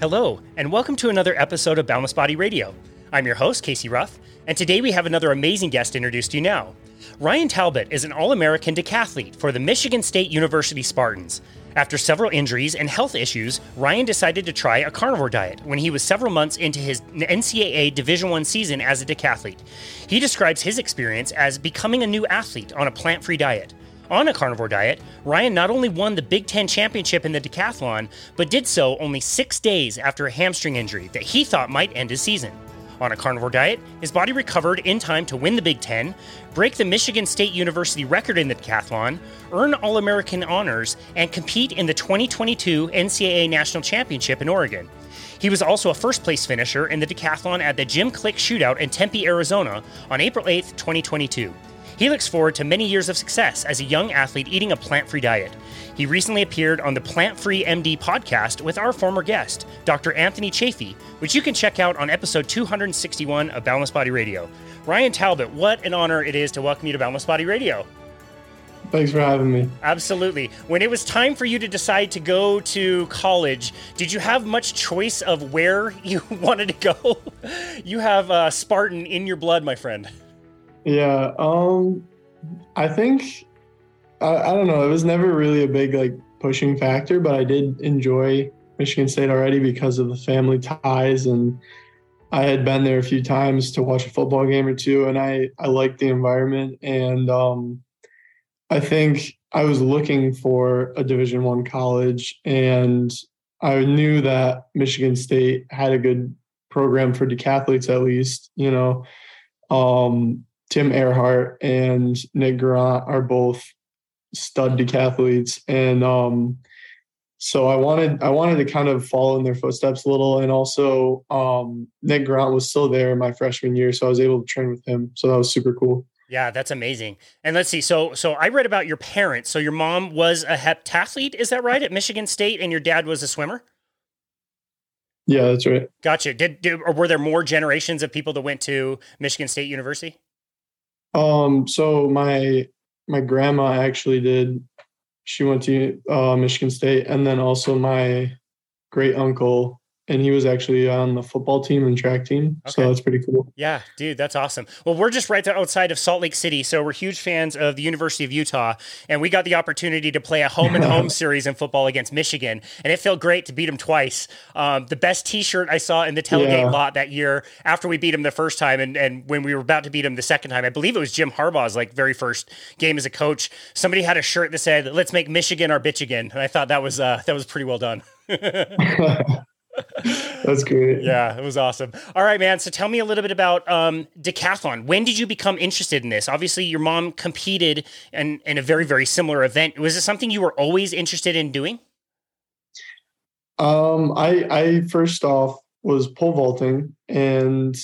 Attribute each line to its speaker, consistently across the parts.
Speaker 1: Hello, and welcome to another episode of Boundless Body Radio. I'm your host, Casey Ruff, and today we have another amazing guest introduced to you now. Ryan Talbot is an All American decathlete for the Michigan State University Spartans. After several injuries and health issues, Ryan decided to try a carnivore diet when he was several months into his NCAA Division 1 season as a decathlete. He describes his experience as becoming a new athlete on a plant-free diet. On a carnivore diet, Ryan not only won the Big Ten championship in the decathlon, but did so only six days after a hamstring injury that he thought might end his season. On a carnivore diet, his body recovered in time to win the Big Ten, break the Michigan State University record in the decathlon, earn All American honors, and compete in the 2022 NCAA National Championship in Oregon. He was also a first place finisher in the decathlon at the Jim Click Shootout in Tempe, Arizona on April 8, 2022. He looks forward to many years of success as a young athlete eating a plant free diet. He recently appeared on the Plant Free MD podcast with our former guest, Dr. Anthony Chaffee, which you can check out on episode 261 of Boundless Body Radio. Ryan Talbot, what an honor it is to welcome you to Boundless Body Radio.
Speaker 2: Thanks for having me.
Speaker 1: Absolutely. When it was time for you to decide to go to college, did you have much choice of where you wanted to go? you have uh, Spartan in your blood, my friend.
Speaker 2: Yeah. Um, I think I, I don't know. It was never really a big like pushing factor, but I did enjoy Michigan State already because of the family ties and I had been there a few times to watch a football game or two, and I I liked the environment, and um, I think I was looking for a Division One college, and I knew that Michigan State had a good program for decathletes, at least. You know, um, Tim Ehrhardt and Nick Grant are both stud decathletes, and um, so I wanted I wanted to kind of follow in their footsteps a little, and also um, Nick Grant was still there my freshman year, so I was able to train with him. So that was super cool.
Speaker 1: Yeah, that's amazing. And let's see. So, so I read about your parents. So your mom was a heptathlete, is that right, at Michigan State, and your dad was a swimmer.
Speaker 2: Yeah, that's right.
Speaker 1: Gotcha. Did, did or were there more generations of people that went to Michigan State University?
Speaker 2: Um, so my my grandma actually did. She went to uh, Michigan State, and then also my great uncle and he was actually on the football team and track team. Okay. So that's pretty cool.
Speaker 1: Yeah, dude, that's awesome. Well, we're just right outside of Salt Lake City, so we're huge fans of the University of Utah, and we got the opportunity to play a home and home series in football against Michigan, and it felt great to beat them twice. Um, the best T-shirt I saw in the tailgate yeah. lot that year after we beat them the first time, and and when we were about to beat them the second time, I believe it was Jim Harbaugh's like very first game as a coach. Somebody had a shirt that said "Let's make Michigan our bitch again," and I thought that was uh, that was pretty well done.
Speaker 2: That's great.
Speaker 1: Yeah, it was awesome. All right, man. So tell me a little bit about um, decathlon. When did you become interested in this? Obviously, your mom competed in, in a very, very similar event. Was it something you were always interested in doing?
Speaker 2: Um, I, I first off was pole vaulting, and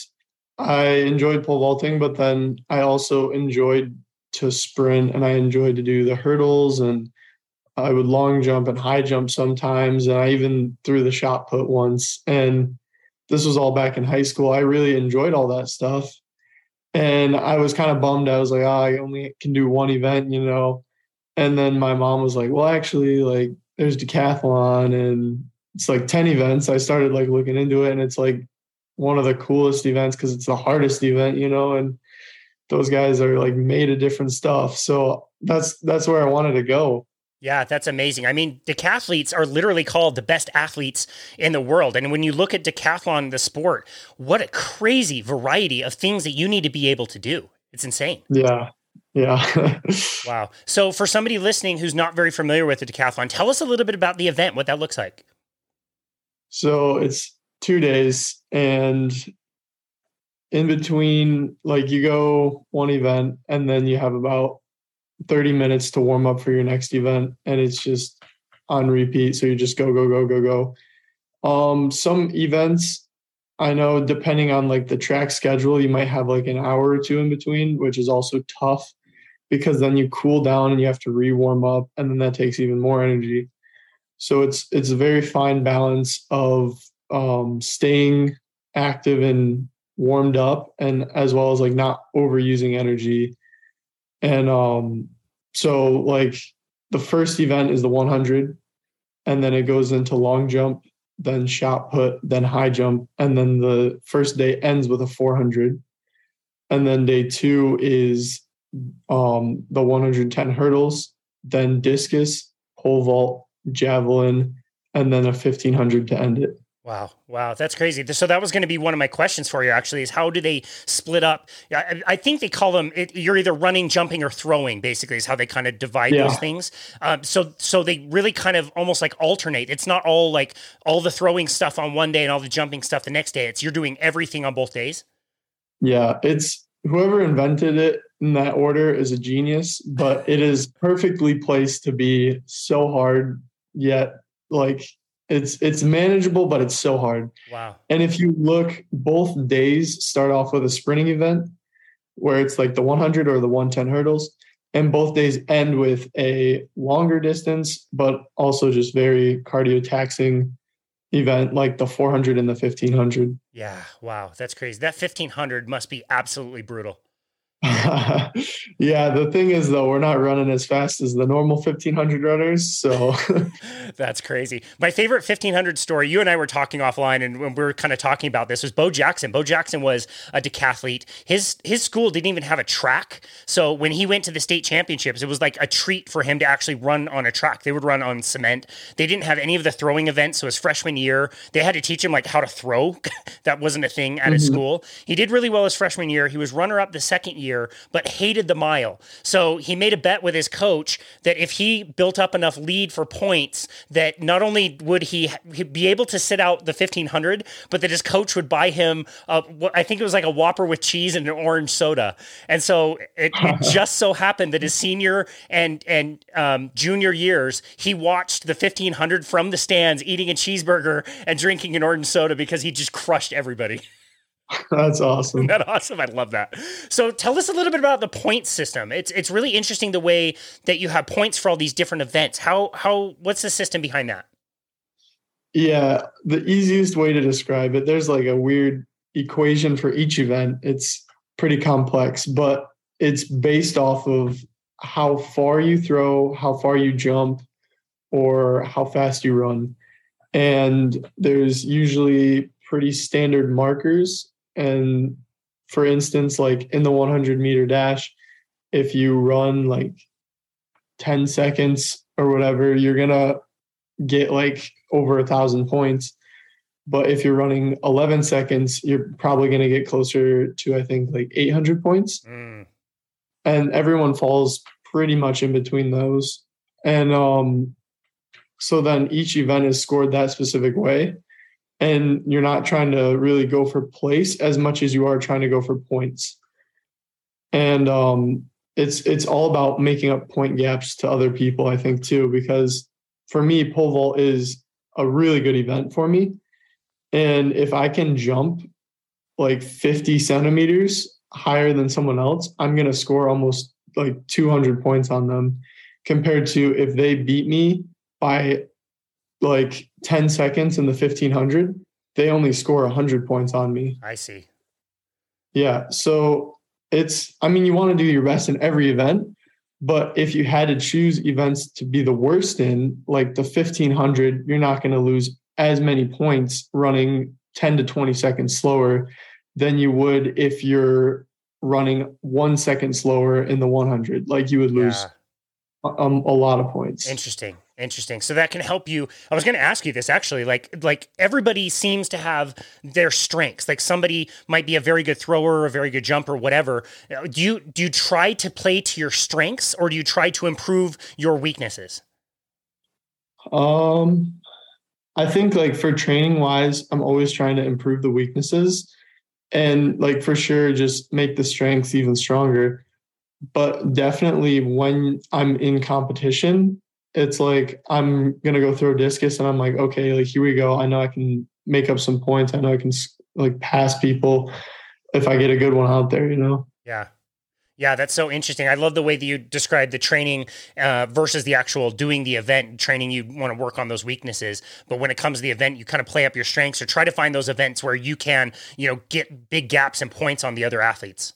Speaker 2: I enjoyed pole vaulting, but then I also enjoyed to sprint, and I enjoyed to do the hurdles and I would long jump and high jump sometimes, and I even threw the shot put once. And this was all back in high school. I really enjoyed all that stuff, and I was kind of bummed. I was like, oh, I only can do one event, you know. And then my mom was like, well, actually, like there's decathlon, and it's like ten events. I started like looking into it, and it's like one of the coolest events because it's the hardest event, you know, and those guys are like made of different stuff. So that's that's where I wanted to go.
Speaker 1: Yeah, that's amazing. I mean, decathletes are literally called the best athletes in the world. And when you look at decathlon, the sport, what a crazy variety of things that you need to be able to do. It's insane.
Speaker 2: Yeah. Yeah.
Speaker 1: wow. So, for somebody listening who's not very familiar with the decathlon, tell us a little bit about the event, what that looks like.
Speaker 2: So, it's two days, and in between, like, you go one event, and then you have about 30 minutes to warm up for your next event and it's just on repeat. So you just go go go go go. Um some events i know depending on like the track schedule you might have like an hour or two in between which is also tough because then you cool down and you have to re-warm up and then that takes even more energy. So it's it's a very fine balance of um staying active and warmed up and as well as like not overusing energy and um, so like the first event is the 100, and then it goes into long jump, then shot put, then high jump, and then the first day ends with a 400. And then day two is um, the 110 hurdles, then discus, pole vault, javelin, and then a 1500 to end it.
Speaker 1: Wow, wow, that's crazy. So that was going to be one of my questions for you. Actually, is how do they split up? I, I think they call them. It, you're either running, jumping, or throwing. Basically, is how they kind of divide yeah. those things. Um, so, so they really kind of almost like alternate. It's not all like all the throwing stuff on one day and all the jumping stuff the next day. It's you're doing everything on both days.
Speaker 2: Yeah, it's whoever invented it in that order is a genius, but it is perfectly placed to be so hard yet like it's it's manageable, but it's so hard.
Speaker 1: Wow.
Speaker 2: And if you look, both days start off with a sprinting event where it's like the 100 or the 110 hurdles, and both days end with a longer distance, but also just very cardio taxing event like the 400 and the 1500.
Speaker 1: Yeah, wow, that's crazy. That 1500 must be absolutely brutal.
Speaker 2: yeah, the thing is though, we're not running as fast as the normal 1500 runners, so
Speaker 1: that's crazy. My favorite 1500 story, you and I were talking offline and when we were kind of talking about this was Bo Jackson. Bo Jackson was a decathlete. His his school didn't even have a track. So when he went to the state championships, it was like a treat for him to actually run on a track. They would run on cement. They didn't have any of the throwing events, so his freshman year, they had to teach him like how to throw. that wasn't a thing at mm-hmm. his school. He did really well his freshman year. He was runner up the second year year, but hated the mile. So he made a bet with his coach that if he built up enough lead for points, that not only would he be able to sit out the 1500, but that his coach would buy him, a, I think it was like a Whopper with cheese and an orange soda. And so it, it just so happened that his senior and and um, junior years, he watched the 1500 from the stands, eating a cheeseburger and drinking an orange soda because he just crushed everybody.
Speaker 2: That's awesome.
Speaker 1: Isn't that awesome? I love that. So tell us a little bit about the point system. It's it's really interesting the way that you have points for all these different events. How how what's the system behind that?
Speaker 2: Yeah, the easiest way to describe it, there's like a weird equation for each event. It's pretty complex, but it's based off of how far you throw, how far you jump, or how fast you run. And there's usually pretty standard markers and for instance, like in the 100 meter dash, if you run like 10 seconds or whatever, you're going to get like over a thousand points. But if you're running 11 seconds, you're probably going to get closer to, I think, like 800 points. Mm. And everyone falls pretty much in between those. And um, so then each event is scored that specific way and you're not trying to really go for place as much as you are trying to go for points. And um, it's it's all about making up point gaps to other people, I think too, because for me, pole vault is a really good event for me. And if I can jump like 50 centimeters higher than someone else, I'm going to score almost like 200 points on them compared to if they beat me by like 10 seconds in the 1500, they only score 100 points on me.
Speaker 1: I see.
Speaker 2: Yeah. So it's, I mean, you want to do your best in every event, but if you had to choose events to be the worst in, like the 1500, you're not going to lose as many points running 10 to 20 seconds slower than you would if you're running one second slower in the 100. Like you would lose yeah. a, um, a lot of points.
Speaker 1: Interesting. Interesting. So that can help you. I was going to ask you this actually. Like, like everybody seems to have their strengths. Like somebody might be a very good thrower, or a very good jumper, whatever. Do you do you try to play to your strengths, or do you try to improve your weaknesses?
Speaker 2: Um, I think like for training wise, I'm always trying to improve the weaknesses, and like for sure, just make the strengths even stronger. But definitely when I'm in competition, it's like I'm gonna go throw discus, and I'm like, okay, like here we go. I know I can make up some points. I know I can like pass people if I get a good one out there. You know?
Speaker 1: Yeah. Yeah, that's so interesting. I love the way that you describe the training uh, versus the actual doing the event training. You want to work on those weaknesses, but when it comes to the event, you kind of play up your strengths or try to find those events where you can, you know, get big gaps and points on the other athletes.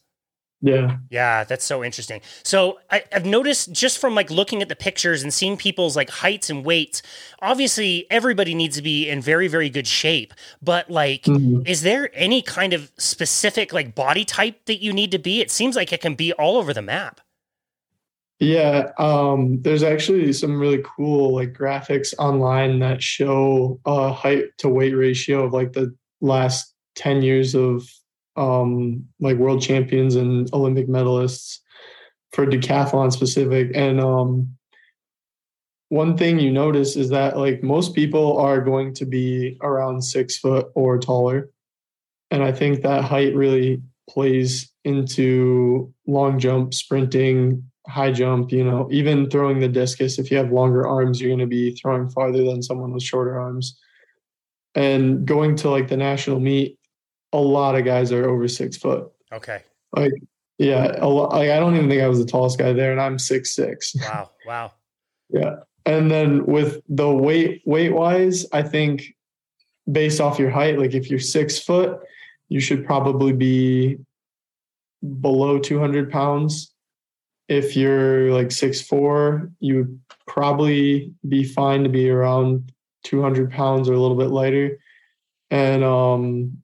Speaker 2: Yeah.
Speaker 1: Yeah, that's so interesting. So I, have noticed just from like looking at the pictures and seeing people's like heights and weights, obviously everybody needs to be in very, very good shape. But like, mm-hmm. is there any kind of specific like body type that you need to be? It seems like it can be all over the map.
Speaker 2: Yeah, um, there's actually some really cool like graphics online that show a height to weight ratio of like the last 10 years of um, like world champions and Olympic medalists for decathlon specific. And um, one thing you notice is that like most people are going to be around six foot or taller. And I think that height really plays into long jump, sprinting, high jump, you know, even throwing the discus. If you have longer arms, you're going to be throwing farther than someone with shorter arms. And going to like the national meet, a lot of guys are over six foot.
Speaker 1: Okay.
Speaker 2: Like, yeah, a lot, like I don't even think I was the tallest guy there, and I'm six six.
Speaker 1: Wow! Wow!
Speaker 2: yeah, and then with the weight weight wise, I think based off your height, like if you're six foot, you should probably be below 200 pounds. If you're like six four, you would probably be fine to be around 200 pounds or a little bit lighter. And um,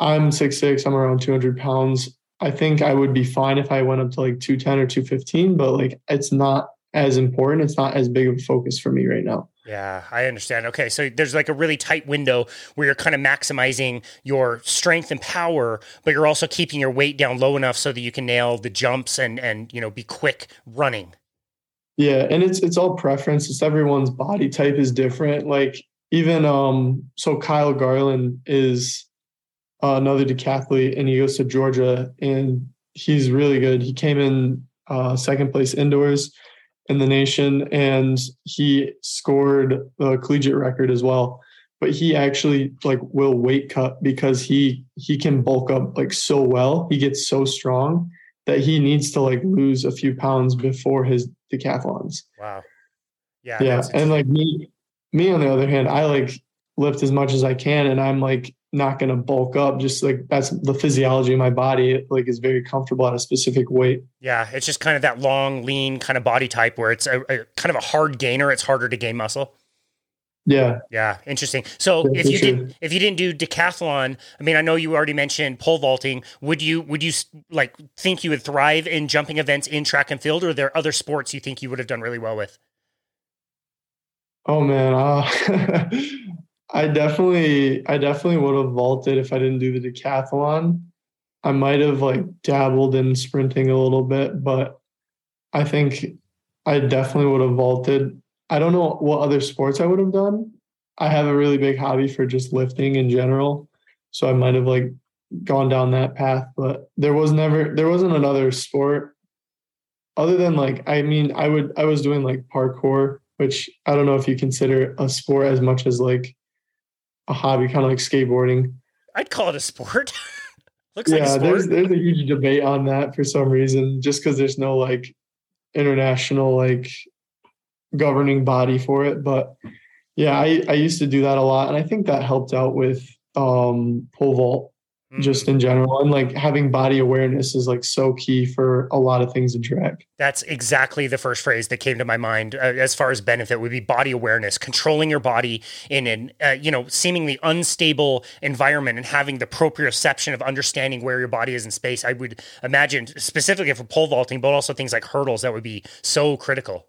Speaker 2: I'm six six. I'm around 200 pounds. I think I would be fine if I went up to like 210 or 215, but like it's not as important. It's not as big of a focus for me right now.
Speaker 1: Yeah, I understand. Okay, so there's like a really tight window where you're kind of maximizing your strength and power, but you're also keeping your weight down low enough so that you can nail the jumps and and you know be quick running.
Speaker 2: Yeah, and it's it's all preference. It's everyone's body type is different. Like even um so Kyle Garland is uh, another decathlete, and he goes to Georgia, and he's really good. He came in uh, second place indoors in the nation, and he scored the collegiate record as well. But he actually like will weight cut because he he can bulk up like so well. He gets so strong that he needs to like lose a few pounds before his decathlons.
Speaker 1: Wow.
Speaker 2: Yeah. Yeah. And like me, me on the other hand, I like lift as much as I can, and I'm like not going to bulk up just like that's the physiology of my body it, like is very comfortable at a specific weight.
Speaker 1: Yeah it's just kind of that long lean kind of body type where it's a, a kind of a hard gainer it's harder to gain muscle.
Speaker 2: Yeah.
Speaker 1: Yeah interesting. So yeah, if you sure. did if you didn't do decathlon i mean i know you already mentioned pole vaulting would you would you like think you would thrive in jumping events in track and field or are there other sports you think you would have done really well with?
Speaker 2: Oh man uh, I definitely, I definitely would have vaulted if I didn't do the decathlon. I might have like dabbled in sprinting a little bit, but I think I definitely would have vaulted. I don't know what other sports I would have done. I have a really big hobby for just lifting in general. So I might have like gone down that path, but there was never there wasn't another sport other than like I mean I would I was doing like parkour, which I don't know if you consider a sport as much as like a hobby, kind of like skateboarding.
Speaker 1: I'd call it a sport.
Speaker 2: Looks yeah, like sport. there's there's a huge debate on that for some reason, just because there's no like international like governing body for it. But yeah, I, I used to do that a lot, and I think that helped out with um, pole vault just in general. And like having body awareness is like so key for a lot of things in track.
Speaker 1: That's exactly the first phrase that came to my mind uh, as far as benefit would be body awareness, controlling your body in an, uh, you know, seemingly unstable environment and having the proprioception of understanding where your body is in space. I would imagine specifically for pole vaulting, but also things like hurdles that would be so critical.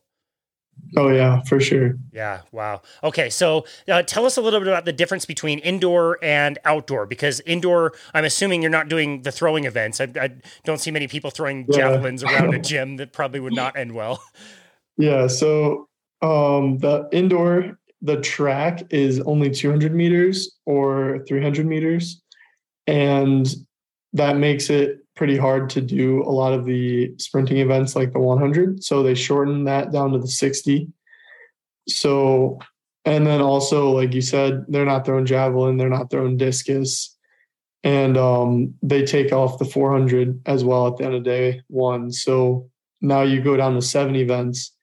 Speaker 2: Oh yeah, for sure.
Speaker 1: Yeah. Wow. Okay. So uh, tell us a little bit about the difference between indoor and outdoor, because indoor, I'm assuming you're not doing the throwing events. I, I don't see many people throwing yeah. javelins around a gym that probably would not end well.
Speaker 2: Yeah. So um, the indoor, the track is only 200 meters or 300 meters, and that makes it pretty hard to do a lot of the sprinting events like the 100. So they shortened that down to the 60. So, and then also, like you said, they're not throwing javelin, they're not throwing discus. And um, they take off the 400 as well at the end of day one. So now you go down to seven events,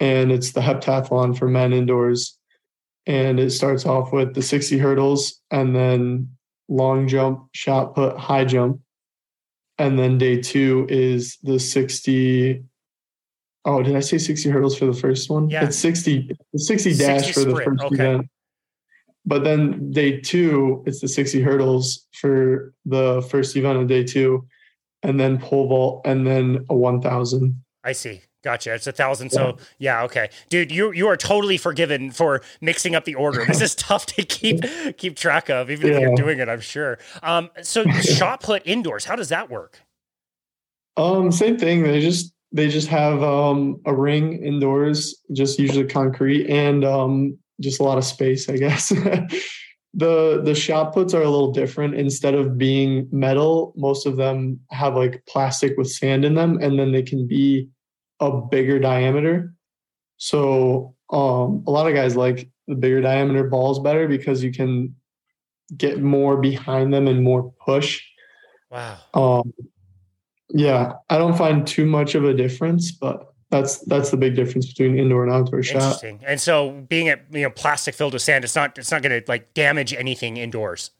Speaker 2: and it's the heptathlon for men indoors. And it starts off with the 60 hurdles and then long jump, shot put, high jump and then day two is the 60 oh did i say 60 hurdles for the first one
Speaker 1: Yeah.
Speaker 2: it's 60 the 60 dash
Speaker 1: 60
Speaker 2: for the first
Speaker 1: okay.
Speaker 2: event but then day two it's the 60 hurdles for the first event of day two and then pole vault and then a 1000
Speaker 1: I see. Gotcha. It's a thousand. So yeah, okay, dude, you you are totally forgiven for mixing up the order. This is tough to keep keep track of, even if you're doing it. I'm sure. Um, so shot put indoors. How does that work?
Speaker 2: Um, same thing. They just they just have um a ring indoors, just usually concrete and um just a lot of space, I guess. the the shot puts are a little different. Instead of being metal, most of them have like plastic with sand in them, and then they can be a bigger diameter. So um a lot of guys like the bigger diameter balls better because you can get more behind them and more push.
Speaker 1: Wow.
Speaker 2: Um, yeah, I don't find too much of a difference, but that's that's the big difference between indoor and outdoor shot.
Speaker 1: Interesting. And so being at you know plastic filled with sand, it's not it's not going to like damage anything indoors.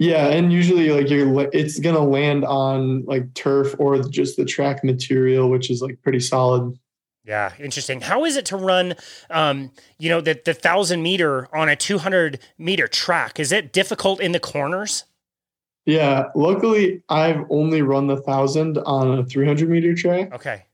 Speaker 2: Yeah, and usually like you're it's gonna land on like turf or just the track material, which is like pretty solid.
Speaker 1: Yeah, interesting. How is it to run, um, you know, the the thousand meter on a two hundred meter track? Is it difficult in the corners?
Speaker 2: Yeah, luckily I've only run the thousand on a 300 meter track,
Speaker 1: Okay.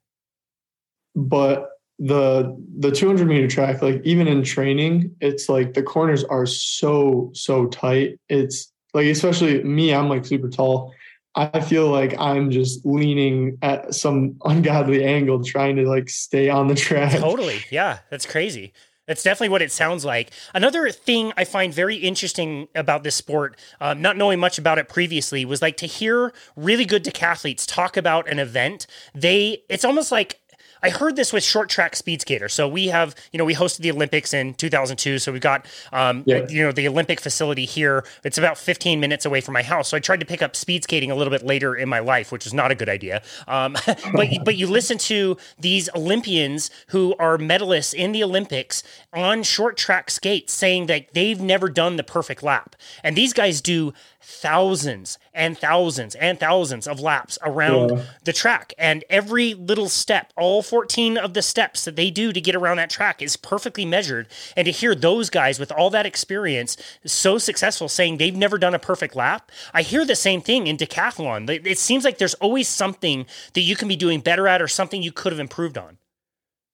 Speaker 2: but the the 200 meter track, like even in training, it's like the corners are so so tight. It's like especially me, I'm like super tall. I feel like I'm just leaning at some ungodly angle trying to like stay on the track.
Speaker 1: Totally. Yeah, that's crazy. That's definitely what it sounds like. Another thing I find very interesting about this sport, um, not knowing much about it previously, was like to hear really good decathletes talk about an event. They, it's almost like I heard this with short track speed skater. So we have, you know, we hosted the Olympics in 2002. So we've got, um,
Speaker 2: Yeah.
Speaker 1: you know, the Olympic facility here. It's about 15 minutes away from my house. So I tried to pick up speed skating a little bit later in my life, which is not a good idea. Um, but but you listen to these Olympians who are medalists in the Olympics on short track skates saying that they've never done the perfect lap, and these guys do thousands and thousands and thousands of laps around
Speaker 2: Yeah.
Speaker 1: the track. And every little step all 14 of the steps that they do to get around that track is perfectly measured. And to hear those guys with all that experience so successful saying they've never done a perfect lap i hear the same thing in decathlon. It- seems like there's always something that you can be doing better at or something you could have improved on.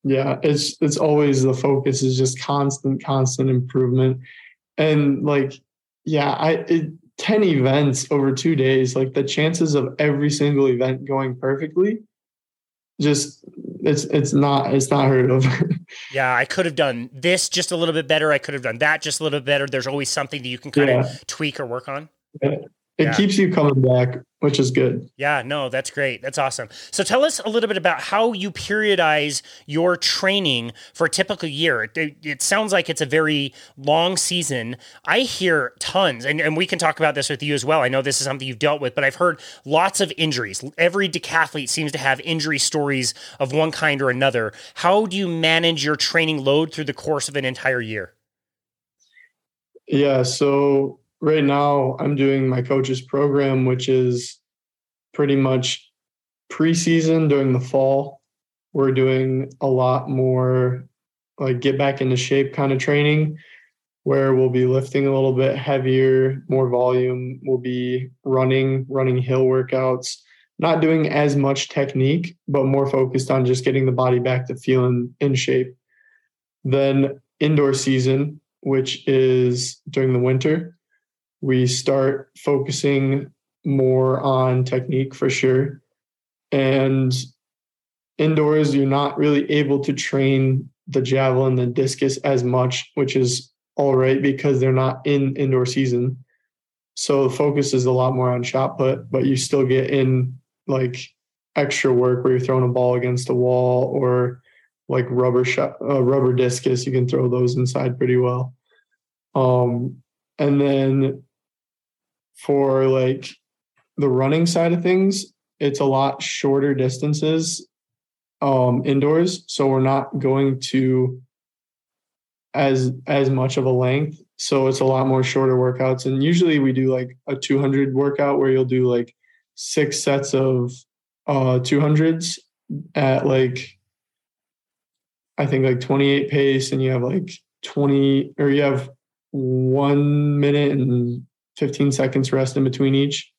Speaker 2: Yeah, it's it's always the focus is just constant, constant improvement, and like, yeah, I it, ten events over two days, like the chances of every single event going perfectly, just it's it's not it's not heard of.
Speaker 1: yeah i could have done this just a little bit better. I could have done that just a little bit better. There's always something that you can kind of tweak or work on
Speaker 2: It
Speaker 1: Yeah.
Speaker 2: keeps you coming back, which is good.
Speaker 1: Yeah, no, that's great. That's awesome. So tell us a little bit about how you periodize your training for a typical year. It, it sounds like it's a very long season. I hear tons, and, and we can talk about this with you as well. I know this is something you've dealt with, but I've heard lots of injuries. Every decathlete seems to have injury stories of one kind or another. How do you manage your training load through the course of an entire year?
Speaker 2: Yeah, so right now I'm doing my coach's program, which is pretty much preseason during the fall. We're doing a lot more like get back into shape kind of training where we'll be lifting a little bit heavier, more volume. We'll be running, running hill workouts, not doing as much technique, but more focused on just getting the body back to feeling in shape. Then indoor season, which is during the winter, we start focusing more on technique for sure. And indoors, you're not really able to train the javelin, the discus as much, which is all right because they're not in indoor season. So the focus is a lot more on shot put, but you still get in like extra work where you're throwing a ball against a wall or like rubber shot, uh, rubber discus. You can throw those inside pretty well. Um, and then for like the running side of things, it's a lot shorter distances um, indoors, so we're not going to as as much of a length. So it's a lot more shorter workouts, and usually we do like a 200 workout where you'll do like six sets of uh 200s at like I think like 28 pace and you have like 20 or you have 1 minute and 15 seconds rest in between each.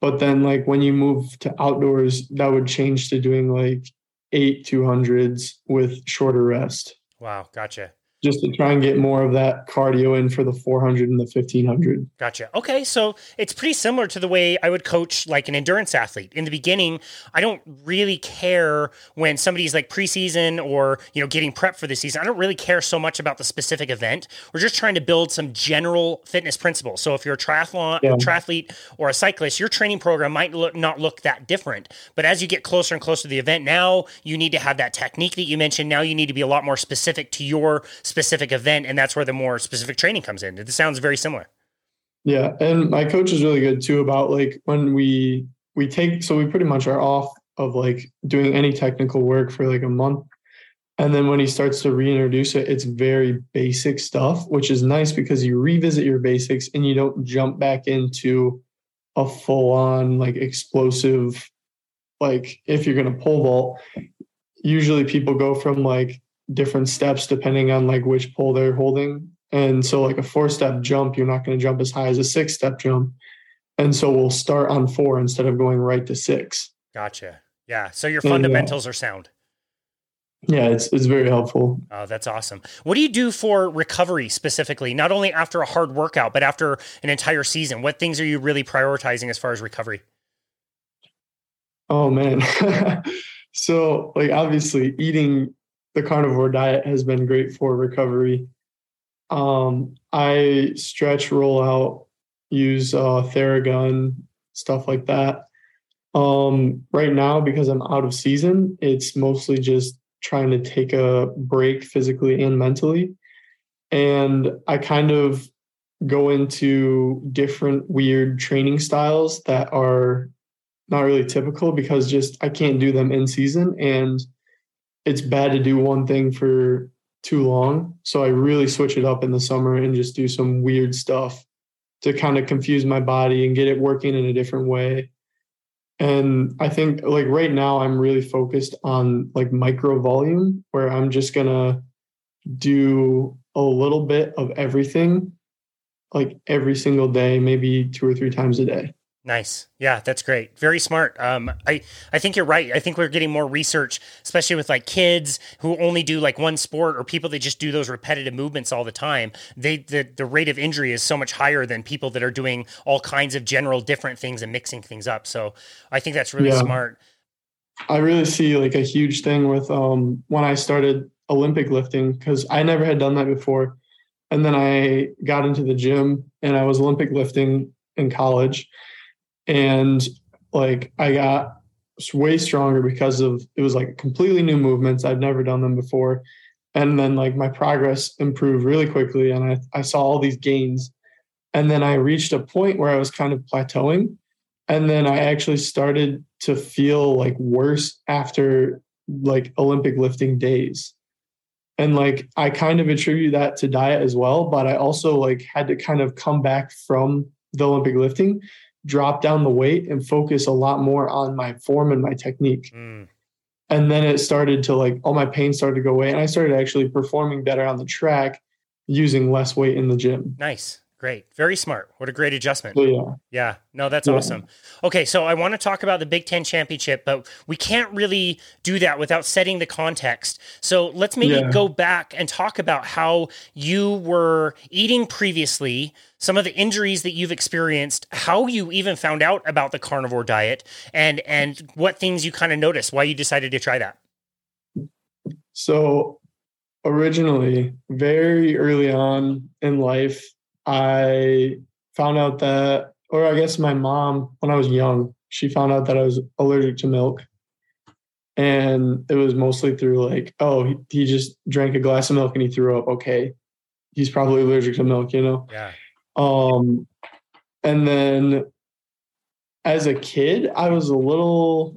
Speaker 2: But then like when you move to outdoors that would change to doing like 8 200s with shorter rest.
Speaker 1: Wow, gotcha
Speaker 2: just to try and get more of that cardio in for the 400 and the 1500.
Speaker 1: Gotcha. Okay. So it's pretty similar to the way I would coach like an endurance athlete. In the beginning, I don't really care when somebody's like preseason or, you know, getting prep for the season. I don't really care so much about the specific event. We're just trying to build some general fitness principles. So if you're a triathlon, yeah. triathlete or a cyclist, your training program might look, not look that different. But as you get closer and closer to the event, now you need to have that technique that you mentioned. Now you need to be a lot more specific to your specific event, and that's where the more specific training comes in. It sounds very similar.
Speaker 2: Yeah, and my coach is really good too about like when we we take so we pretty much are off of like doing any technical work for like a month. And then when he starts to reintroduce it, it's very basic stuff, which is nice because you revisit your basics and you don't jump back into a full on like explosive like if you're going to pole vault usually people go from like different steps depending on like which pole they're holding. And so like a four step jump, you're not going to jump as high as a six step jump. And so we'll start on four instead of going right to six.
Speaker 1: Gotcha. Yeah. So your fundamentals and, uh, are sound.
Speaker 2: Yeah, it's it's very helpful.
Speaker 1: Oh, that's awesome. What do you do for recovery specifically? Not only after a hard workout, but after an entire season. What things are you really prioritizing as far as recovery?
Speaker 2: Oh man. so like obviously eating the carnivore diet has been great for recovery. Um, I stretch, roll out, use uh, Theragun, stuff like that. Um, right now, because I'm out of season, it's mostly just trying to take a break physically and mentally. And I kind of go into different weird training styles that are not really typical because just I can't do them in season. And it's bad to do one thing for too long. So I really switch it up in the summer and just do some weird stuff to kind of confuse my body and get it working in a different way. And I think like right now I'm really focused on like micro volume where I'm just going to do a little bit of everything like every single day, maybe two or three times a day.
Speaker 1: Nice. Yeah, that's great. Very smart. Um, I, I think you're right. I think we're getting more research, especially with like kids who only do like one sport or people that just do those repetitive movements all the time. They the, the rate of injury is so much higher than people that are doing all kinds of general different things and mixing things up. So I think that's really yeah. smart.
Speaker 2: I really see like a huge thing with um when I started Olympic lifting because I never had done that before. And then I got into the gym and I was Olympic lifting in college and like I got way stronger because of it was like completely new movements. I'd never done them before. And then like my progress improved really quickly and I, I saw all these gains. And then I reached a point where I was kind of plateauing. And then I actually started to feel like worse after like Olympic lifting days. And like I kind of attribute that to diet as well, but I also like had to kind of come back from the Olympic lifting drop down the weight and focus a lot more on my form and my technique. Mm. And then it started to like all my pain started to go away and I started actually performing better on the track using less weight in the gym.
Speaker 1: Nice. Great. Very smart. What a great adjustment.
Speaker 2: Yeah.
Speaker 1: Yeah. No, that's yeah. awesome. Okay. So I want to talk about the Big Ten championship, but we can't really do that without setting the context. So let's maybe yeah. go back and talk about how you were eating previously, some of the injuries that you've experienced, how you even found out about the carnivore diet, and and what things you kind of noticed, why you decided to try that.
Speaker 2: So originally, very early on in life, I found out that, or I guess my mom, when I was young, she found out that I was allergic to milk. And it was mostly through like, oh, he, he just drank a glass of milk and he threw up. Okay. He's probably allergic to milk, you know?
Speaker 1: Yeah.
Speaker 2: Um, and then as a kid, I was a little,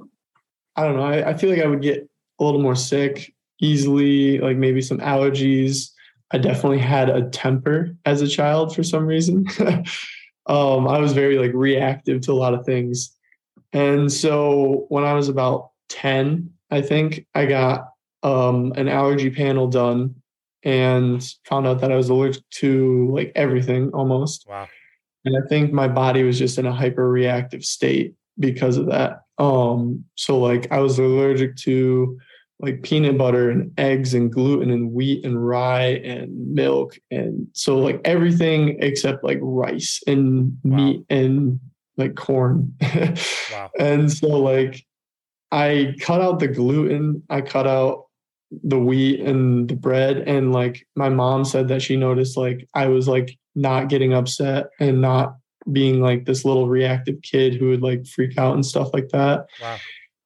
Speaker 2: I don't know, I, I feel like I would get a little more sick easily, like maybe some allergies. I definitely had a temper as a child for some reason. um, I was very like reactive to a lot of things. And so when I was about 10, I think I got um, an allergy panel done and found out that I was allergic to like everything almost.
Speaker 1: Wow.
Speaker 2: And I think my body was just in a hyper reactive state because of that. Um, so like I was allergic to like peanut butter and eggs and gluten and wheat and rye and milk and so like everything except like rice and wow. meat and like corn. wow. And so like I cut out the gluten, I cut out the wheat and the bread and like my mom said that she noticed like I was like not getting upset and not being like this little reactive kid who would like freak out and stuff like that. Wow.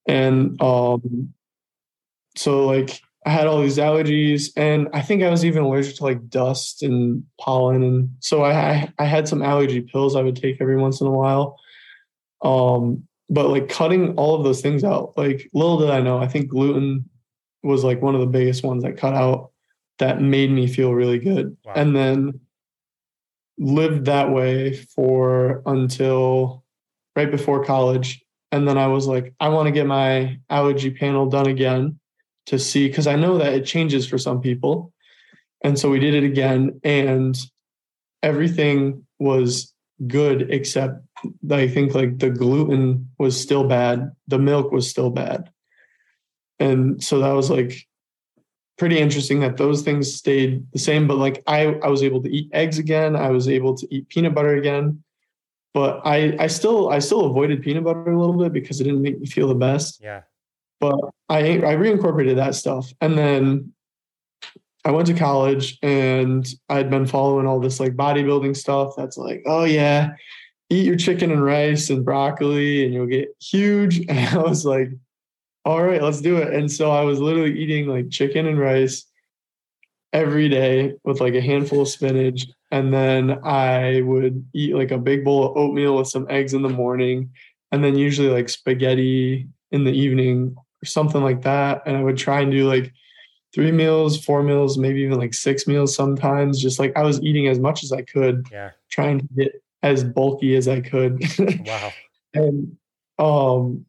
Speaker 2: And um so like I had all these allergies and I think I was even allergic to like dust and pollen and so I I had some allergy pills I would take every once in a while. Um but like cutting all of those things out, like little did I know, I think gluten was like one of the biggest ones I cut out that made me feel really good. Wow. And then lived that way for until right before college. And then I was like, I want to get my allergy panel done again to see, because I know that it changes for some people. And so we did it again, and everything was good except I think like the gluten was still bad, the milk was still bad. And so that was like pretty interesting that those things stayed the same but like i i was able to eat eggs again i was able to eat peanut butter again but i i still i still avoided peanut butter a little bit because it didn't make me feel the best
Speaker 1: yeah
Speaker 2: but i i reincorporated that stuff and then i went to college and i'd been following all this like bodybuilding stuff that's like oh yeah eat your chicken and rice and broccoli and you'll get huge and i was like all right, let's do it. And so I was literally eating like chicken and rice every day with like a handful of spinach. And then I would eat like a big bowl of oatmeal with some eggs in the morning. And then usually like spaghetti in the evening or something like that. And I would try and do like three meals, four meals, maybe even like six meals sometimes. Just like I was eating as much as I could,
Speaker 1: yeah.
Speaker 2: trying to get as bulky as I could.
Speaker 1: wow.
Speaker 2: and um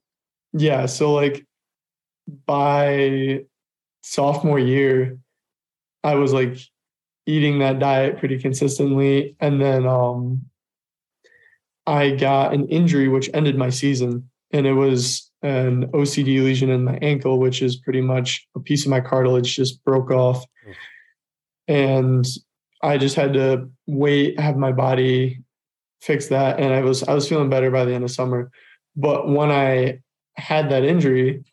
Speaker 2: yeah, so like by sophomore year, I was like eating that diet pretty consistently. And then um, I got an injury which ended my season. And it was an OCD lesion in my ankle, which is pretty much a piece of my cartilage just broke off. And I just had to wait, have my body fix that. And I was I was feeling better by the end of summer. But when I had that injury,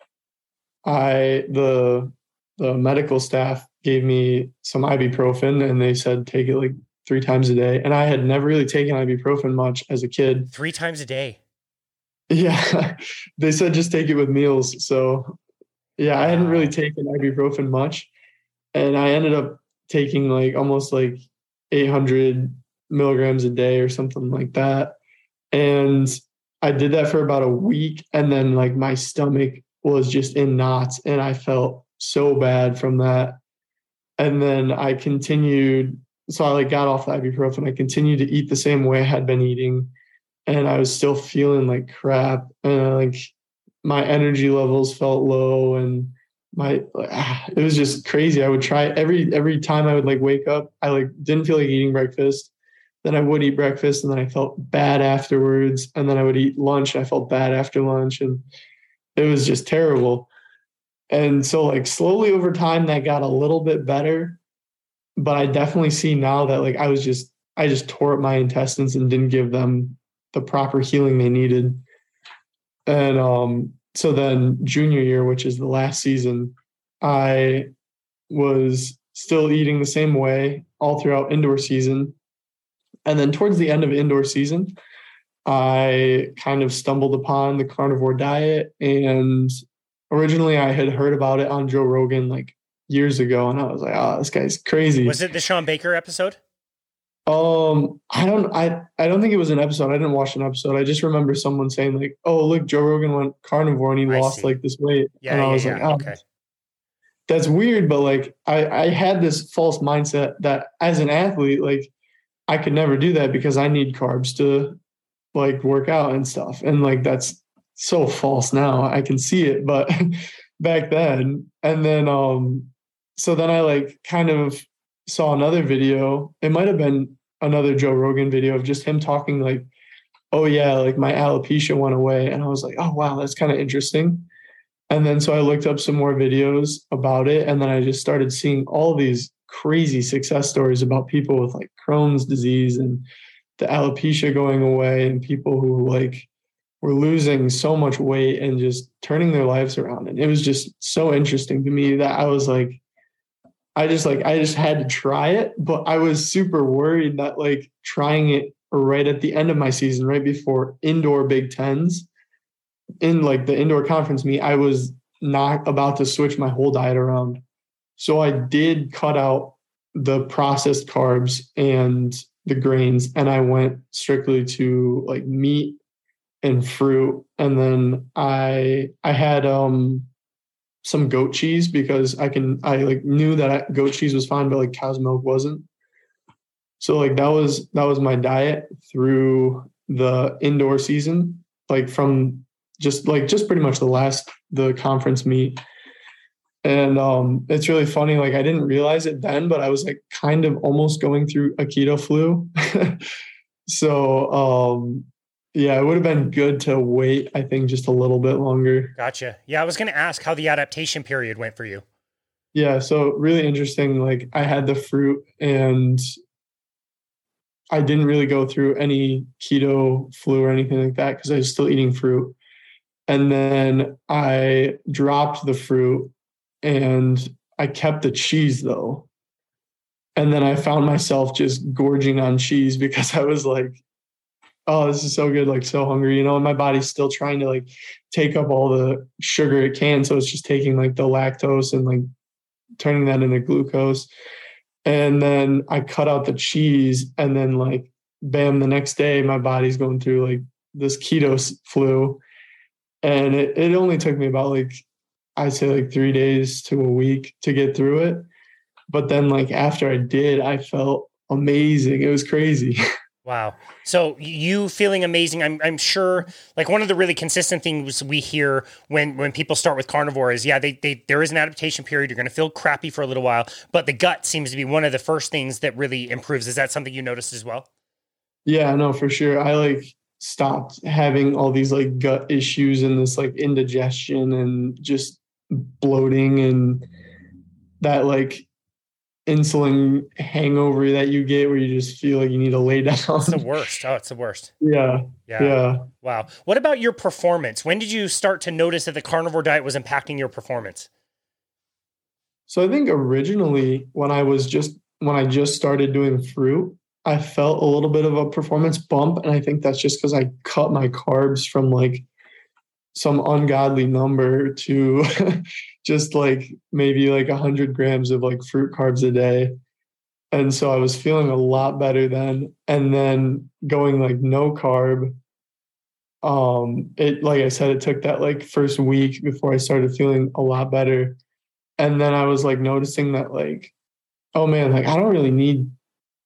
Speaker 2: I the the medical staff gave me some ibuprofen and they said take it like three times a day. And I had never really taken ibuprofen much as a kid.
Speaker 1: Three times a day.
Speaker 2: Yeah. they said just take it with meals. So yeah, I hadn't really taken ibuprofen much. And I ended up taking like almost like 800 milligrams a day or something like that. And I did that for about a week. And then like my stomach was just in knots and I felt so bad from that. And then I continued, so I like got off the ibuprofen. I continued to eat the same way I had been eating, and I was still feeling like crap. And like my energy levels felt low, and my ah, it was just crazy. I would try every every time I would like wake up, I like didn't feel like eating breakfast. Then I would eat breakfast, and then I felt bad afterwards. And then I would eat lunch. I felt bad after lunch, and it was just terrible. And so like slowly over time that got a little bit better. But I definitely see now that like I was just I just tore up my intestines and didn't give them the proper healing they needed. And um so then junior year, which is the last season, I was still eating the same way all throughout indoor season. And then towards the end of indoor season, I kind of stumbled upon the carnivore diet. And originally I had heard about it on Joe Rogan like years ago. And I was like, oh, this guy's crazy.
Speaker 1: Was it the Shawn Baker episode?
Speaker 2: Um, I don't, I, I don't think it was an episode. I didn't watch an episode. I just remember someone saying like, "Oh, look, Joe Rogan went carnivore and he I lost see. like this weight."
Speaker 1: Yeah,
Speaker 2: and
Speaker 1: I
Speaker 2: was
Speaker 1: yeah,
Speaker 2: like, "Oh,
Speaker 1: okay.
Speaker 2: that's weird." But like, I, I had this false mindset that as an athlete, like, I could never do that because I need carbs to like work out and stuff. And like that's so false now. I can see it, but back then, and then um, so then I like kind of saw another video. It might have been another Joe Rogan video of just him talking like, "Oh yeah, like my alopecia went away," and I was like, "Oh wow, that's kind of interesting." And then so I looked up some more videos about it, and then I just started seeing all these crazy success stories about people with like Crohn's disease and the alopecia going away, and people who like were losing so much weight and just turning their lives around. And it was just so interesting to me that I was like, I just like I just had to try it, but I was super worried that like trying it right at the end of my season, right before indoor Big Tens, in like the indoor conference meet, I was not about to switch my whole diet around. So I did cut out the processed carbs and the grains and I went strictly to like meat and fruit. And then I I had um some goat cheese because I can I like knew that goat cheese was fine, but like cow's milk wasn't. So like that was that was my diet through the indoor season, like from just like just pretty much the last the conference meet. And um it's really funny, like I didn't realize it then, but I was like kind of almost going through a keto flu. so um yeah, it would have been good to wait, I think, just a little bit longer.
Speaker 1: Gotcha. Yeah, I was going to ask how the adaptation period went for you.
Speaker 2: Yeah, so really interesting. Like, I had the fruit and I didn't really go through any keto flu or anything like that because I was still eating fruit. And then I dropped the fruit and I kept the cheese though. And then I found myself just gorging on cheese because I was like, oh, this is so good, like so hungry, you know, and my body's still trying to like take up all the sugar it can. So it's just taking like the lactose and like turning that into glucose. And then I cut out the cheese and then like bam, the next day my body's going through like this keto flu. And it, it only took me about like I'd say like three days to a week to get through it. But then like after I did, I felt amazing. It was crazy.
Speaker 1: Wow. So you feeling amazing. I'm, I'm sure like one of the really consistent things we hear when, when people start with carnivore is, yeah, they, they, there is an adaptation period. You're going to feel crappy for a little while, but the gut seems to be one of the first things that really improves. Is that something you noticed as well?
Speaker 2: Yeah, no, for sure. I like stopped having all these like gut issues and this like indigestion and just bloating and that like insulin hangover that you get where you just feel like you need to lay down.
Speaker 1: It's the worst. Oh, it's the worst.
Speaker 2: Yeah. Yeah. Yeah.
Speaker 1: Wow. What about your performance? When did you start to notice that the carnivore diet was impacting your performance?
Speaker 2: So I think originally when I was just when I just started doing fruit, I felt a little bit of a performance bump and I think that's just cuz I cut my carbs from like some ungodly number to just like maybe like 100 grams of like fruit carbs a day. And so i was feeling a lot better then. And then going like no carb um it like i said it took that like first week before i started feeling a lot better. And then i was like noticing that like oh man like i don't really need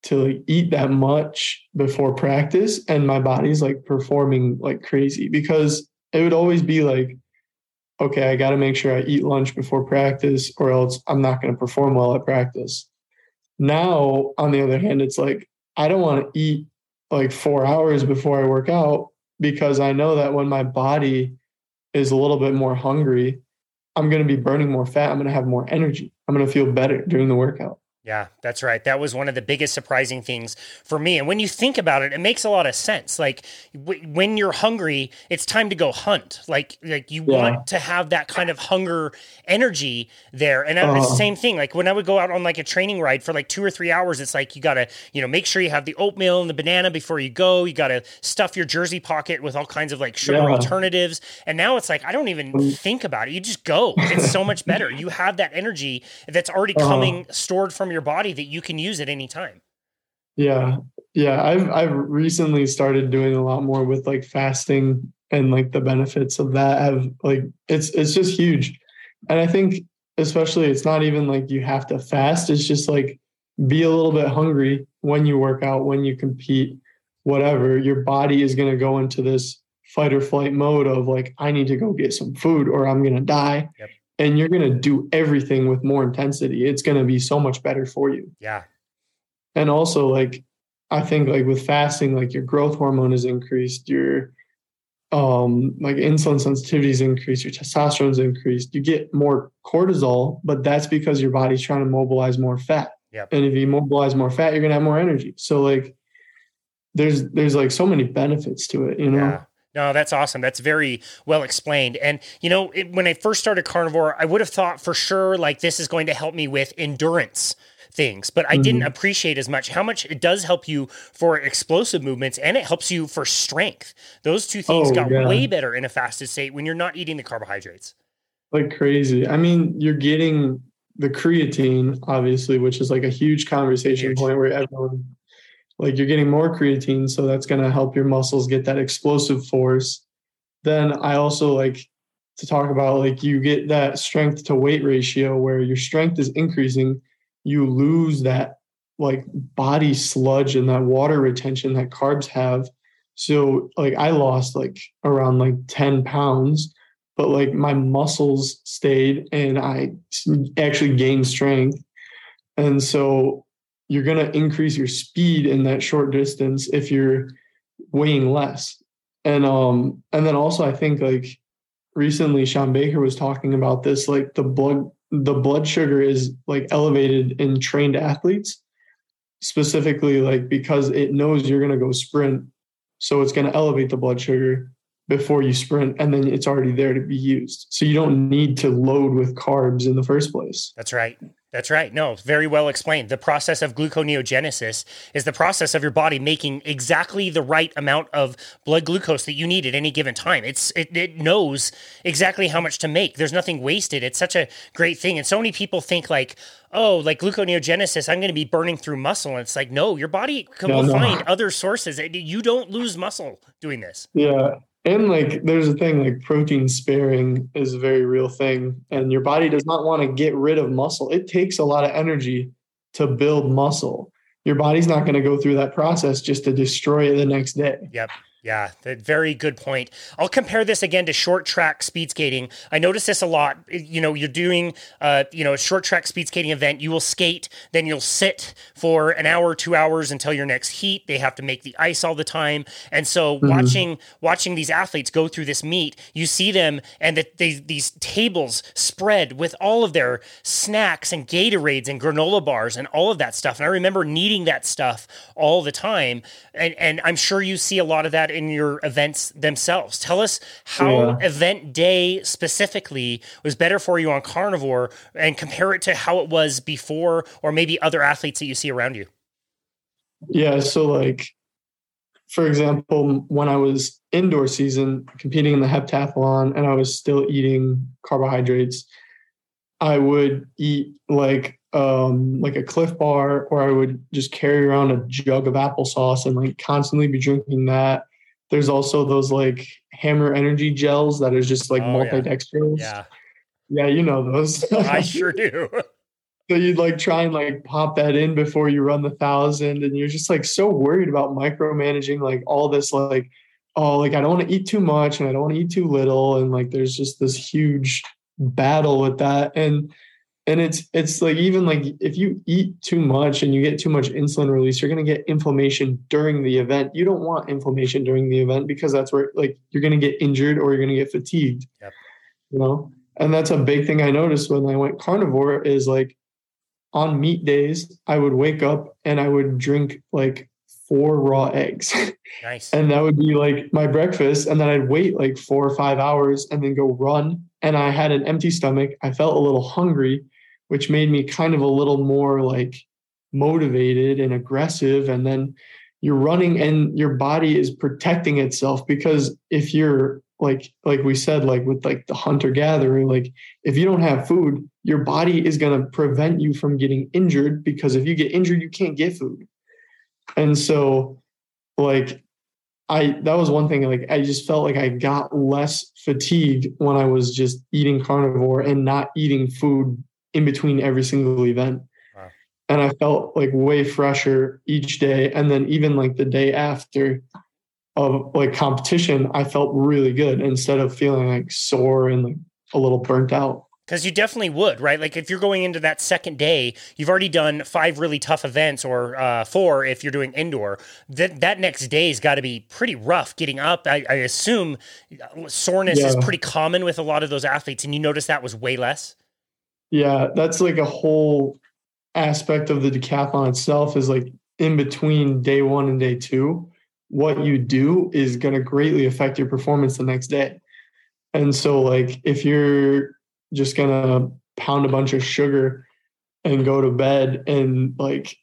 Speaker 2: to like eat that much before practice. And my body's like performing like crazy because it would always be like, okay, I got to make sure I eat lunch before practice or else I'm not going to perform well at practice. Now, on the other hand, it's like, I don't want to eat like four hours before I work out because I know that when my body is a little bit more hungry, I'm going to be burning more fat. I'm going to have more energy. I'm going to feel better during the workout.
Speaker 1: Yeah, that's right. That was one of the biggest surprising things for me. And when you think about it, it makes a lot of sense. Like w- when you're hungry, it's time to go hunt. Like like you yeah. want to have that kind of hunger energy there. And uh, it's the same thing. Like when I would go out on like a training ride for like 2 or 3 hours, it's like you got to, you know, make sure you have the oatmeal and the banana before you go. You got to stuff your jersey pocket with all kinds of like sugar yeah. alternatives. And now it's like I don't even mm. think about it. You just go. It's so much better. You have that energy that's already uh coming stored from your body that you can use at any time.
Speaker 2: Yeah. Yeah. I've I've recently started doing a lot more with like fasting and like the benefits of that have like it's it's just huge. And I think especially it's not even like you have to fast. It's just like be a little bit hungry when you work out, when you compete, whatever. Your body is gonna go into this fight or flight mode of like I need to go get some food or I'm going to die. Yep. And you're going to do everything with more intensity. It's going to be so much better for you.
Speaker 1: Yeah.
Speaker 2: And also like I think like with fasting like your growth hormone is increased, your um like insulin sensitivity is increased, your testosterone's increased. You get more cortisol, but that's because your body's trying to mobilize more fat.
Speaker 1: Yep.
Speaker 2: And if you mobilize more fat, you're going to have more energy. So like there's there's like so many benefits to it, you know. Yeah.
Speaker 1: No, that's awesome. That's very well explained. And you know, it, when I first started carnivore, I would have thought for sure like this is going to help me with endurance things, but I mm-hmm. didn't appreciate as much how much it does help you for explosive movements and it helps you for strength. Those two things oh, got yeah. way better in a fasted state when you're not eating the carbohydrates.
Speaker 2: Like crazy. I mean, you're getting the creatine, obviously, which is like a huge conversation huge. point where everyone like you're getting more creatine so that's going to help your muscles get that explosive force. Then i also like to talk about like you get that strength to weight ratio where your strength is increasing. You lose that like body sludge and that water retention that carbs have. So like i lost like around like 10 pounds but like my muscles stayed and i actually gained strength. And so you're going to increase your speed in that short distance if you're weighing less. And um and then also I think like recently Shawn Baker was talking about this like the blood the blood sugar is like elevated in trained athletes specifically like because it knows you're going to go sprint so it's going to elevate the blood sugar before you sprint and then it's already there to be used so you don't need to load with carbs in the first place
Speaker 1: that's right that's right. No, very well explained. The process of gluconeogenesis is the process of your body making exactly the right amount of blood glucose that you need at any given time. It's it, it knows exactly how much to make. There's nothing wasted. It's such a great thing. And so many people think like, oh, like gluconeogenesis, I'm going to be burning through muscle. And it's like, no, your body can no, no. find other sources. You don't lose muscle doing this.
Speaker 2: Yeah. And like, there's a thing like protein sparing is a very real thing, and your body does not want to get rid of muscle. It takes a lot of energy to build muscle. Your body's not going to go through that process just to destroy it the next day.
Speaker 1: Yep. Yeah, very good point. I'll compare this again to short track speed skating. I notice this a lot. You know, you're doing, uh, you know, a short track speed skating event. You will skate, then you'll sit for an hour, two hours until your next heat. They have to make the ice all the time, and so mm-hmm. watching watching these athletes go through this meet, you see them and that they, these tables spread with all of their snacks and Gatorades and granola bars and all of that stuff. And I remember needing that stuff all the time, and and I'm sure you see a lot of that in your events themselves. Tell us how yeah. event day specifically was better for you on carnivore and compare it to how it was before or maybe other athletes that you see around you.
Speaker 2: Yeah, so like for example, when I was indoor season competing in the heptathlon and I was still eating carbohydrates, I would eat like um, like a Clif Bar, or I would just carry around a jug of applesauce and like constantly be drinking that. There's also those like hammer energy gels that are just like oh, multi-dextrose.
Speaker 1: Yeah.
Speaker 2: yeah. you know those.
Speaker 1: I sure do.
Speaker 2: so you'd like try and like pop that in before you run the thousand, and you're just like so worried about micromanaging like all this like, oh, like I don't want to eat too much and I don't want to eat too little, and like there's just this huge battle with that. And and it's it's like even like if you eat too much and you get too much insulin release you're going to get inflammation during the event. You don't want inflammation during the event because that's where like you're going to get injured or you're going to get fatigued yep. you know? And that's a big thing i noticed when i went carnivore is like on meat days i would wake up and i would drink like four raw eggs.
Speaker 1: Nice.
Speaker 2: And that would be like my breakfast and then i'd wait like four or five hours and then go run. And i had an empty stomach. I felt a little hungry which made me kind of a little more like motivated and aggressive. And then you're running and your body is protecting itself because if you're like like we said like with like the hunter gatherer like if you don't have food your body is going to prevent you from getting injured because if you get injured you can't get food and so like i that was one thing like i just felt like i got less fatigued when i was just eating carnivore and not eating food in between every single event. Wow. And I felt like way fresher each day. And then even like the day after, of like competition, I felt really good instead of feeling like sore and like a little burnt out.
Speaker 1: Because you definitely would, right? Like if you're going into that second day, you've already done five really tough events, or uh, four if you're doing indoor. That that next day's got to be pretty rough getting up. I, I assume uh, soreness yeah. is pretty common with a lot of those athletes, and you notice that was way less.
Speaker 2: Yeah, that's like a whole aspect of the decathlon itself. Is like in between day one and day two, what you do is going to greatly affect your performance the next day. And so, like, if you're just gonna pound a bunch of sugar and go to bed and like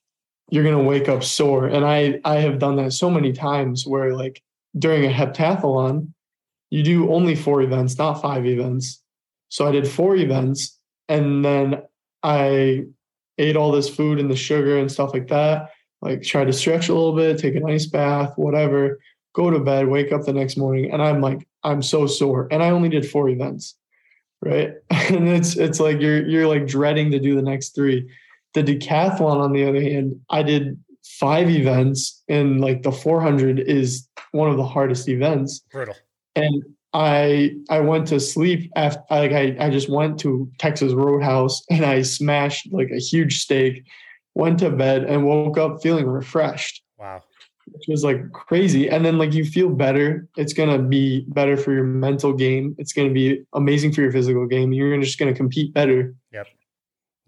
Speaker 2: you're gonna wake up sore. And I I have done that so many times where like during a heptathlon, you do only four events, not five events. So I did four events and then I ate all this food and the sugar and stuff like that. Like try to stretch a little bit, take an ice bath, whatever, go to bed, wake up the next morning, and I'm like, I'm so sore. And I only did four events right? And it's it's like you're you're like dreading to do the next three. The decathlon, on the other hand, I did five events, and like the 400 is one of the hardest events.
Speaker 1: Brutal.
Speaker 2: And I I went to sleep after like I, I just went to Texas Roadhouse and I smashed like a huge steak, went to bed and woke up feeling refreshed.
Speaker 1: Wow
Speaker 2: which was like crazy. And then like you feel better. It's gonna be better for your mental game. It's gonna be amazing for your physical game. You're just gonna compete better.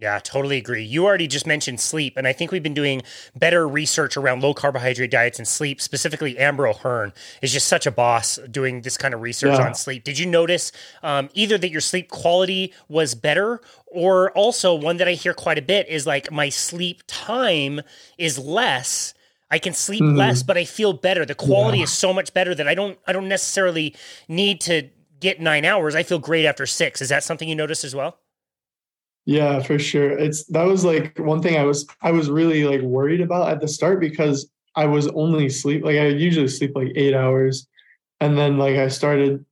Speaker 1: Yeah, totally agree. You already just mentioned sleep, and I think we've been doing better research around low carbohydrate diets and sleep. Specifically, Amber O'Hearn is just such a boss doing this kind of research yeah. on sleep. Did you notice um, either that your sleep quality was better, or also one that I hear quite a bit is like my sleep time is less I can sleep mm. less, but I feel better. The quality yeah. is so much better that I don't I don't necessarily need to get nine hours. I feel great after six. Is that something you notice as well?
Speaker 2: Yeah, for sure. It's that was like one thing I was I was really like worried about at the start because I was only sleep like I usually sleep like eight hours. And then like I started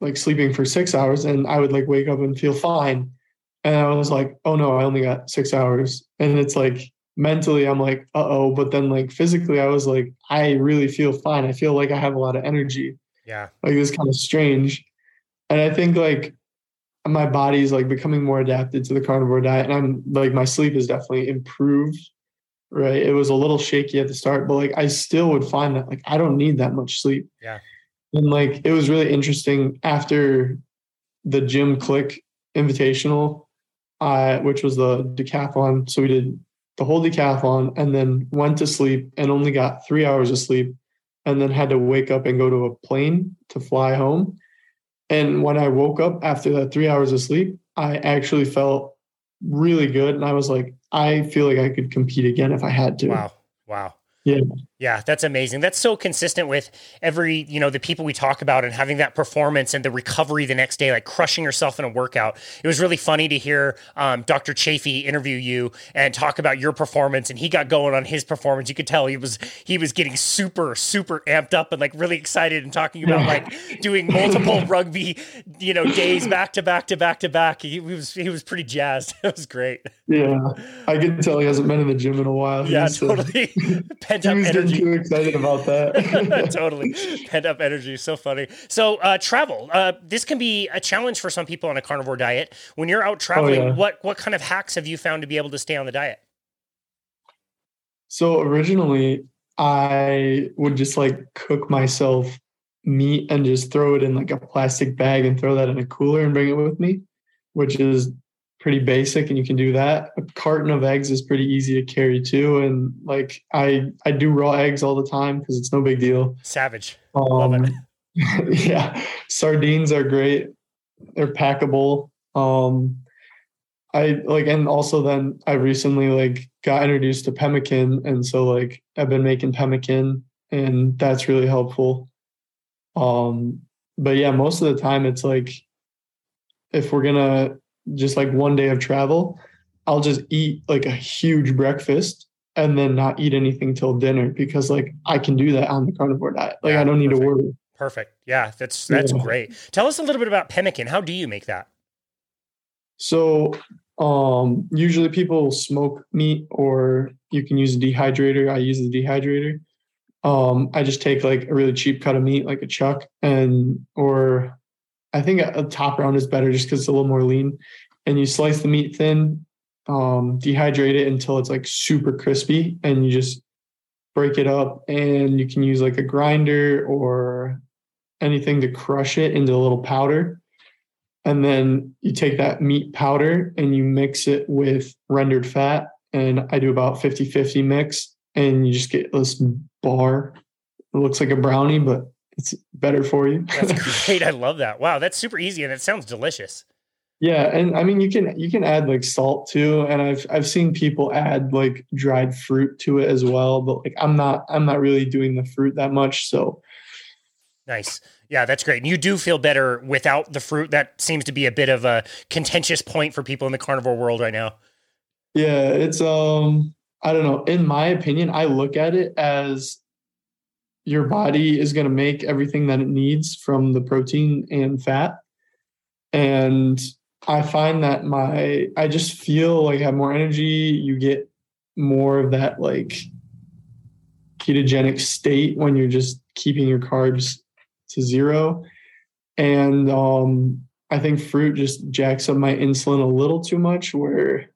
Speaker 2: like sleeping for six hours and I would like wake up and feel fine. And I was like, oh no, I only got six hours. And it's like mentally I'm like, uh oh. But then like physically, I was like, I really feel fine. I feel like I have a lot of energy.
Speaker 1: Yeah.
Speaker 2: Like it's kind of strange. And I think like my body's like becoming more adapted to the carnivore diet. And I'm like my sleep is definitely improved. Right. It was a little shaky at the start, but like I still would find that like I don't need that much sleep.
Speaker 1: Yeah.
Speaker 2: And like it was really interesting after the Jim Click invitational, uh, which was the decathlon. So we did the whole decathlon and then went to sleep and only got three hours of sleep and then had to wake up and go to a plane to fly home. And when I woke up after that three hours of sleep, I actually felt really good. And I was like, I feel like I could compete again if I had to.
Speaker 1: Wow. Wow.
Speaker 2: Yeah.
Speaker 1: Yeah, that's amazing. That's so consistent with every, you know, the people we talk about and having that performance and the recovery the next day, like crushing yourself in a workout. It was really funny to hear um, Dr. Chaffee interview you and talk about your performance, and he got going on his performance. You could tell he was he was getting super super amped up and like really excited and talking about like doing multiple rugby, you know, days back to back to back to back. He, he was he was pretty jazzed. It was great.
Speaker 2: Yeah, I can tell he hasn't been in the gym in a while.
Speaker 1: Yeah, totally. Pent up energy
Speaker 2: too excited about that.
Speaker 1: totally. Pent up energy. So funny. So, uh, travel. Uh, this can be a challenge for some people on a carnivore diet. When you're out traveling, oh, yeah. what, what kind of hacks have you found to be able to stay on the diet?
Speaker 2: So, originally, I would just like cook myself meat and just throw it in like a plastic bag and throw that in a cooler and bring it with me, which is pretty basic and you can do that. A carton of eggs is pretty easy to carry too. And like I I do raw eggs all the time because it's no big deal.
Speaker 1: Savage.
Speaker 2: Um, Love it. yeah. Sardines are great. They're packable. Um I like and also then I recently like got introduced to pemmican and so like I've been making pemmican and that's really helpful. Um but yeah, most of the time it's like if we're gonna just like one day of travel, I'll just eat like a huge breakfast and then not eat anything till dinner because like I can do that on the carnivore diet. Like yeah, I don't need
Speaker 1: perfect.
Speaker 2: to worry.
Speaker 1: Perfect. Yeah, that's that's yeah. great. Tell us a little bit about pemmican. How do you make that?
Speaker 2: So um usually people smoke meat or you can use a dehydrator. I use the dehydrator. um, I just take like a really cheap cut of meat, like a chuck, and or I think a, a top round is better just because it's a little more lean. And you slice the meat thin, um, dehydrate it until it's like super crispy, and you just break it up. And you can use like a grinder or anything to crush it into a little powder. And then you take that meat powder and you mix it with rendered fat. And I do about 50 50 mix, and you just get this bar. It looks like a brownie, but it's better for you.
Speaker 1: that's great. I love that. Wow, that's super easy and it sounds delicious.
Speaker 2: Yeah, and I mean you can you can add like salt too, and I've I've seen people add like dried fruit to it as well, but like I'm not I'm not really doing the fruit that much, so
Speaker 1: nice. Yeah, that's great. And you do feel better without the fruit. That seems to be a bit of a contentious point for people in the carnivore world right now.
Speaker 2: Yeah, it's um I don't know. In my opinion, I look at it as your body is going to make everything that it needs from the protein and fat. And I find that my I just feel like I have more energy. You get more of that like ketogenic state when you're just keeping your carbs to zero. And um, I think fruit just jacks up my insulin a little too much where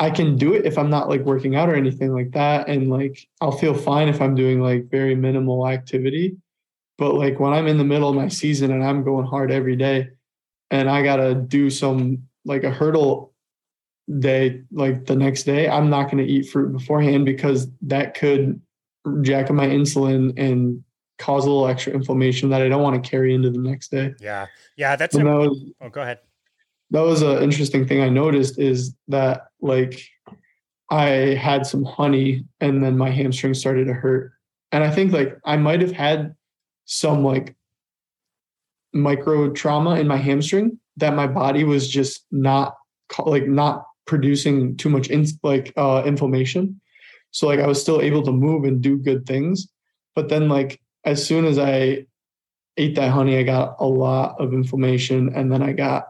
Speaker 2: I can do it if I'm not like working out or anything like that. And like I'll feel fine if I'm doing like very minimal activity. But like when I'm in the middle of my season and I'm going hard every day and I gotta do some like a hurdle day like the next day, I'm not gonna eat fruit beforehand because that could jack up my insulin and cause a little extra inflammation that I don't want to carry into the next day.
Speaker 1: Yeah. Yeah. That's a, that was, oh go ahead
Speaker 2: that was an interesting thing I noticed is that like I had some honey and then my hamstring started to hurt. And I think like I might have had some like micro trauma in my hamstring that my body was just not like not producing too much in, like uh inflammation. So like I was still able to move and do good things. But then like as soon as I ate that honey, I got a lot of inflammation and then I got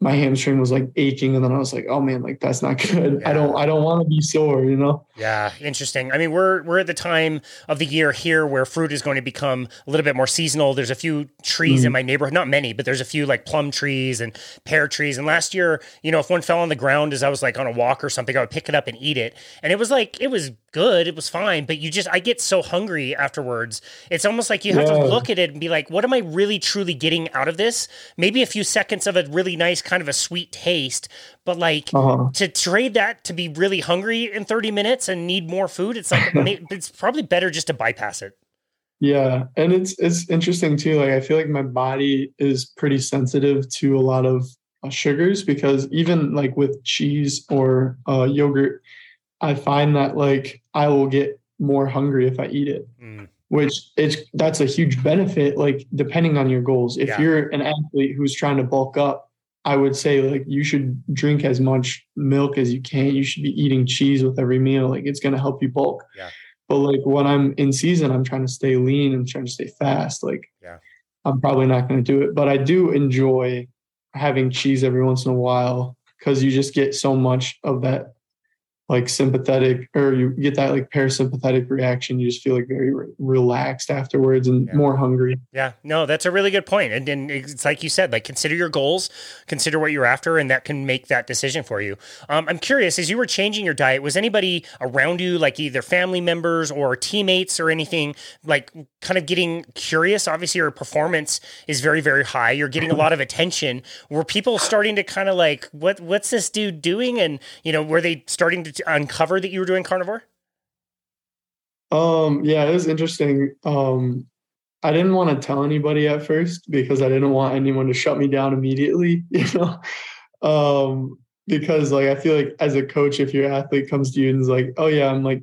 Speaker 2: my hamstring was like aching and then I was like, oh man, like that's not good. Yeah. I don't I don't want to be sore, you know?
Speaker 1: Yeah, interesting. I mean, we're we're at the time of the year here where fruit is going to become a little bit more seasonal. There's a few trees mm. in my neighborhood, not many, but there's a few like plum trees and pear trees. And last year, you know, if one fell on the ground as I was like on a walk or something, I would pick it up and eat it. And it was like it was good, it was fine, but you just I get so hungry afterwards. It's almost like you have yeah. to look at it and be like, what am I really truly getting out of this? Maybe a few seconds of a really nice kind of a sweet taste, but like uh-huh. to trade that to be really hungry in 30 minutes and need more food, it's like it's probably better just to bypass it.
Speaker 2: Yeah, and it's it's interesting too. Like I feel like my body is pretty sensitive to a lot of uh, sugars because even like with cheese or uh, yogurt, I find that like I will get more hungry if I eat it. Mm which it's that's a huge benefit like depending on your goals if yeah. you're an athlete who's trying to bulk up I would say like you should drink as much milk as you can. You should be eating cheese with every meal. Like it's gonna help you bulk.
Speaker 1: Yeah.
Speaker 2: But like when I'm in season, I'm trying to stay lean and trying to stay fast. Like
Speaker 1: yeah.
Speaker 2: I'm probably not gonna do it. But I do enjoy having cheese every once in a while because you just get so much of that like sympathetic or you get that like parasympathetic reaction you just feel like very re- relaxed afterwards and yeah. more hungry.
Speaker 1: Yeah. No that's a really good point. and, and it's like you said like consider your goals consider what you're after and that can make that decision for you. Um, i'm curious as you were changing your diet was anybody around you like either family members or teammates or anything like kind of getting curious? Obviously your performance is very very high. You're getting a lot of attention. Were people starting to kind of like what what's this dude doing? And you know were they starting to uncover that you were doing carnivore?
Speaker 2: Um, yeah, it was interesting. Um, I didn't want to tell anybody at first because I didn't want anyone to shut me down immediately, you know. Um, because like I feel like as a coach, if your athlete comes to you and is like, "Oh yeah, I'm like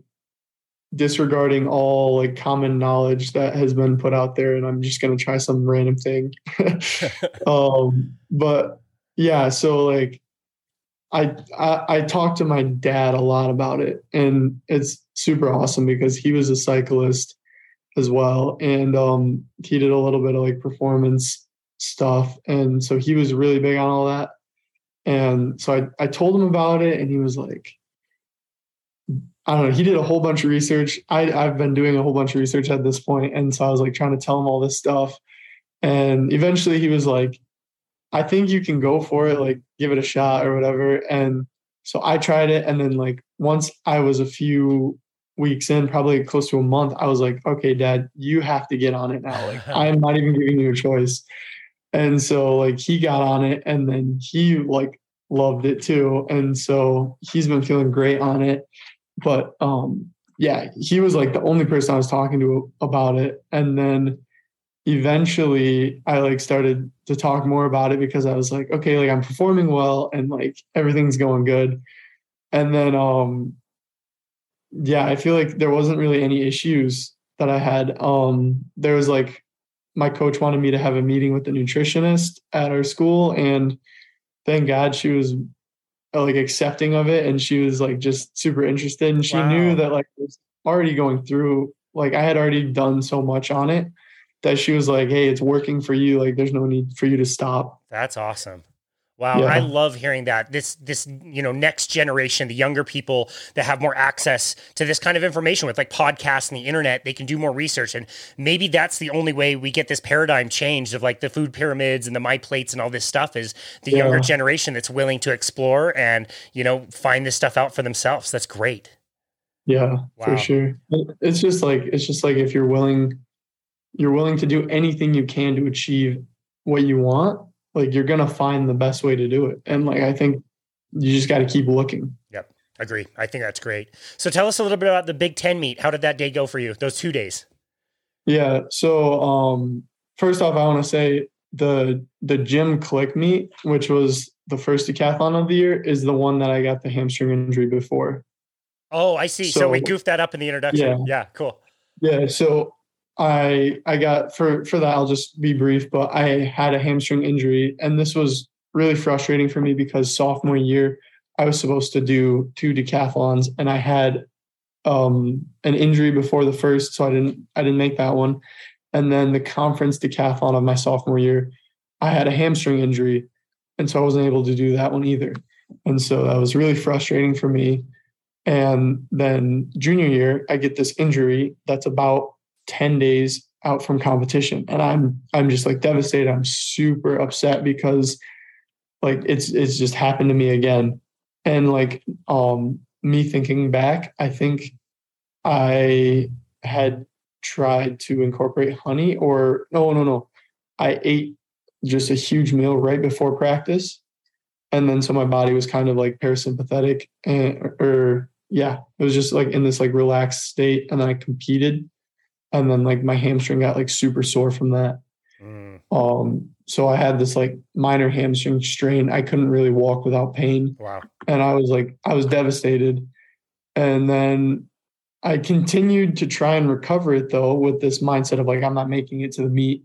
Speaker 2: disregarding all like common knowledge that has been put out there, and I'm just gonna try some random thing," um, but yeah, so like I, I I talked to my dad a lot about it, and it's super awesome because he was a cyclist as well, and um, he did a little bit of like performance stuff, and so he was really big on all that. And so I I told him about it, and he was like, I don't know. He did a whole bunch of research. I, I've been doing a whole bunch of research at this point, and so I was like trying to tell him all this stuff. And eventually, he was like, "I think you can go for it. Like, give it a shot or whatever." And so I tried it, and then like once I was a few weeks in, probably close to a month, I was like, "Okay, Dad, you have to get on it now. Like, I'm not even giving you a choice." And so like he got on it, and then he like loved it too, and so he's been feeling great on it but um yeah he was like the only person i was talking to about it and then eventually i like started to talk more about it because i was like okay like i'm performing well and like everything's going good. And then um yeah i feel like there wasn't really any issues that i had. Um there was like my coach wanted me to have a meeting with the nutritionist at our school and thank god she was like accepting of it and she was like just super interested and she wow. knew that like I was already going through like I had already done so much on it that she was like hey it's working for you like there's no need for you to stop
Speaker 1: that's awesome Wow, yeah. I love hearing that. This this you know next generation, the younger people that have more access to this kind of information with like podcasts and the internet, they can do more research and maybe that's the only way we get this paradigm changed of like the food pyramids and the my plates and all this stuff is the yeah. younger generation that's willing to explore and you know find this stuff out for themselves. That's great.
Speaker 2: Yeah, wow. for sure. It's just like it's just like if you're willing you're willing to do anything you can to achieve what you want like you're gonna find the best way to do it. And like I think you just got to keep looking.
Speaker 1: Yep, agree. I think that's great. So tell us a little bit about the Big Ten meet. How did that day go for you? Those two days.
Speaker 2: Yeah. So um, first off, I want to say the the Jim Click meet, which was the first decathlon of the year, is the one that I got the hamstring injury before.
Speaker 1: Oh, I see. So, so we goofed that up in the introduction. Yeah. Yeah. Cool.
Speaker 2: Yeah. So I I got for for that I'll just be brief, but I had a hamstring injury and this was really frustrating for me because sophomore year I was supposed to do two decathlons and I had um an injury before the first so I didn't I didn't make that one. And then the conference decathlon of my sophomore year, I had a hamstring injury and so I wasn't able to do that one either. And so that was really frustrating for me. And then junior year, I get this injury that's about 10 days out from competition. And i'm i'm just like devastated. I'm super upset because like it's it's just happened to me again. And like um me thinking back i think i had tried to incorporate honey or no no no. I ate just a huge meal right before practice. And then so my body was kind of like parasympathetic and or yeah it was just like in this like relaxed state. And then i competed and then like my hamstring got like super sore from that. Mm. Um, so I had this like minor hamstring strain. I couldn't really walk without pain.
Speaker 1: Wow.
Speaker 2: And I was like, I was devastated. And then I continued to try and recover it though with this mindset of like I'm not making it to the meet.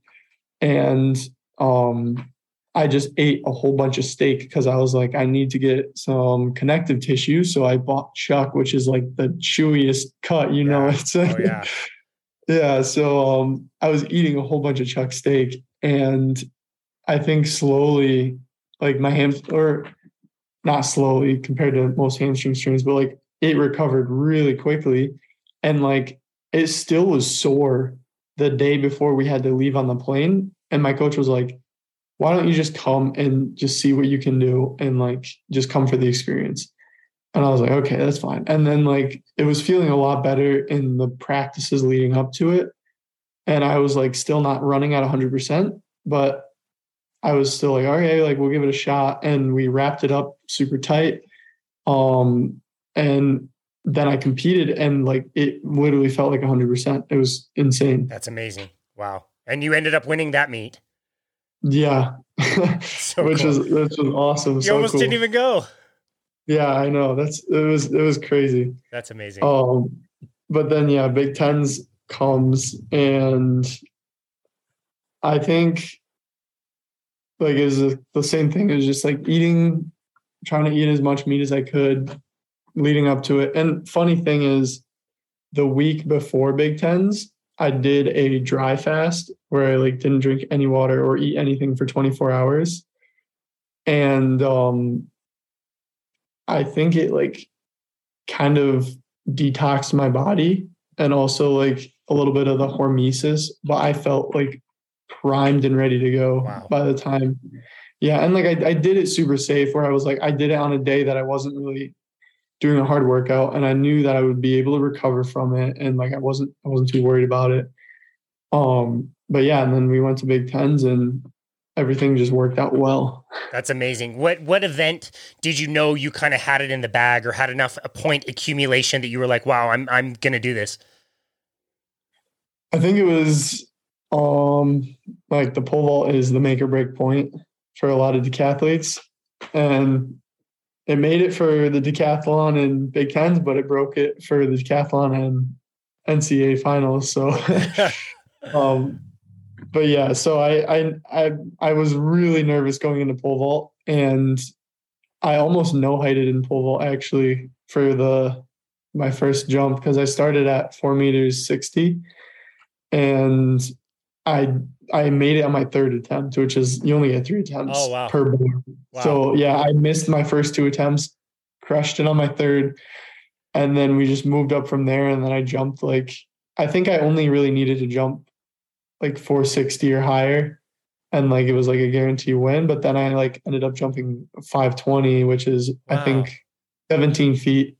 Speaker 2: And um I just ate a whole bunch of steak because I was like, I need to get some connective tissue. So I bought chuck, which is like the chewiest cut, you yeah. know. It's like, oh, yeah. Yeah. So um, I was eating a whole bunch of chuck steak, and I think slowly, like my ham, or not slowly compared to most hamstring strains, but like it recovered really quickly, and like it still was sore the day before we had to leave on the plane. And my coach was like, "Why don't you just come and just see what you can do, and like just come for the experience." And I was like, okay, that's fine. And then like it was feeling a lot better in the practices leading up to it. And I was like still not running at 100%, but I was still like, okay, like we'll give it a shot. And we wrapped it up super tight. Um, and then I competed and like it literally felt like 100%. It was insane.
Speaker 1: That's amazing. Wow. And you ended up winning that meet.
Speaker 2: Yeah. so which cool. was which was awesome.
Speaker 1: You
Speaker 2: so
Speaker 1: almost
Speaker 2: cool.
Speaker 1: didn't even go.
Speaker 2: Yeah, I know. That's it was it was crazy.
Speaker 1: That's amazing.
Speaker 2: Um, but then yeah, Big Tens comes and I think like is the same thing. It was just like eating, trying to eat as much meat as I could, leading up to it. And funny thing is, the week before Big Tens, I did a dry fast where I like didn't drink any water or eat anything for 24 hours. And um I think it like kind of detoxed my body and also like a little bit of the hormesis, but I felt like primed and ready to go wow. by the time. Yeah. And like I, I did it super safe where I was like, I did it on a day that I wasn't really doing a hard workout and I knew that I would be able to recover from it. And like I wasn't I wasn't too worried about it. Um, but yeah, and then we went to Big Tens and everything just worked out well.
Speaker 1: That's amazing. What what event did you know you kind of had it in the bag or had enough a point accumulation that you were like, wow, I'm I'm gonna do this?
Speaker 2: I think it was um like the pole vault is the make or break point for a lot of decathletes. And it made it for the decathlon and Big Tens, but it broke it for the decathlon and NCAA finals. So um but yeah, so I, I I I was really nervous going into pole vault, and I almost no heighted in pole vault actually for the my first jump because I started at four meters sixty, and I I made it on my third attempt, which is you only get three attempts oh, wow. per board. Wow. So yeah, I missed my first two attempts, crushed it on my third, and then we just moved up from there. And then I jumped like I think I only really needed to jump like 460 or higher. And like it was like a guarantee win but then i like ended up jumping 520 which is wow. i think 17 feet.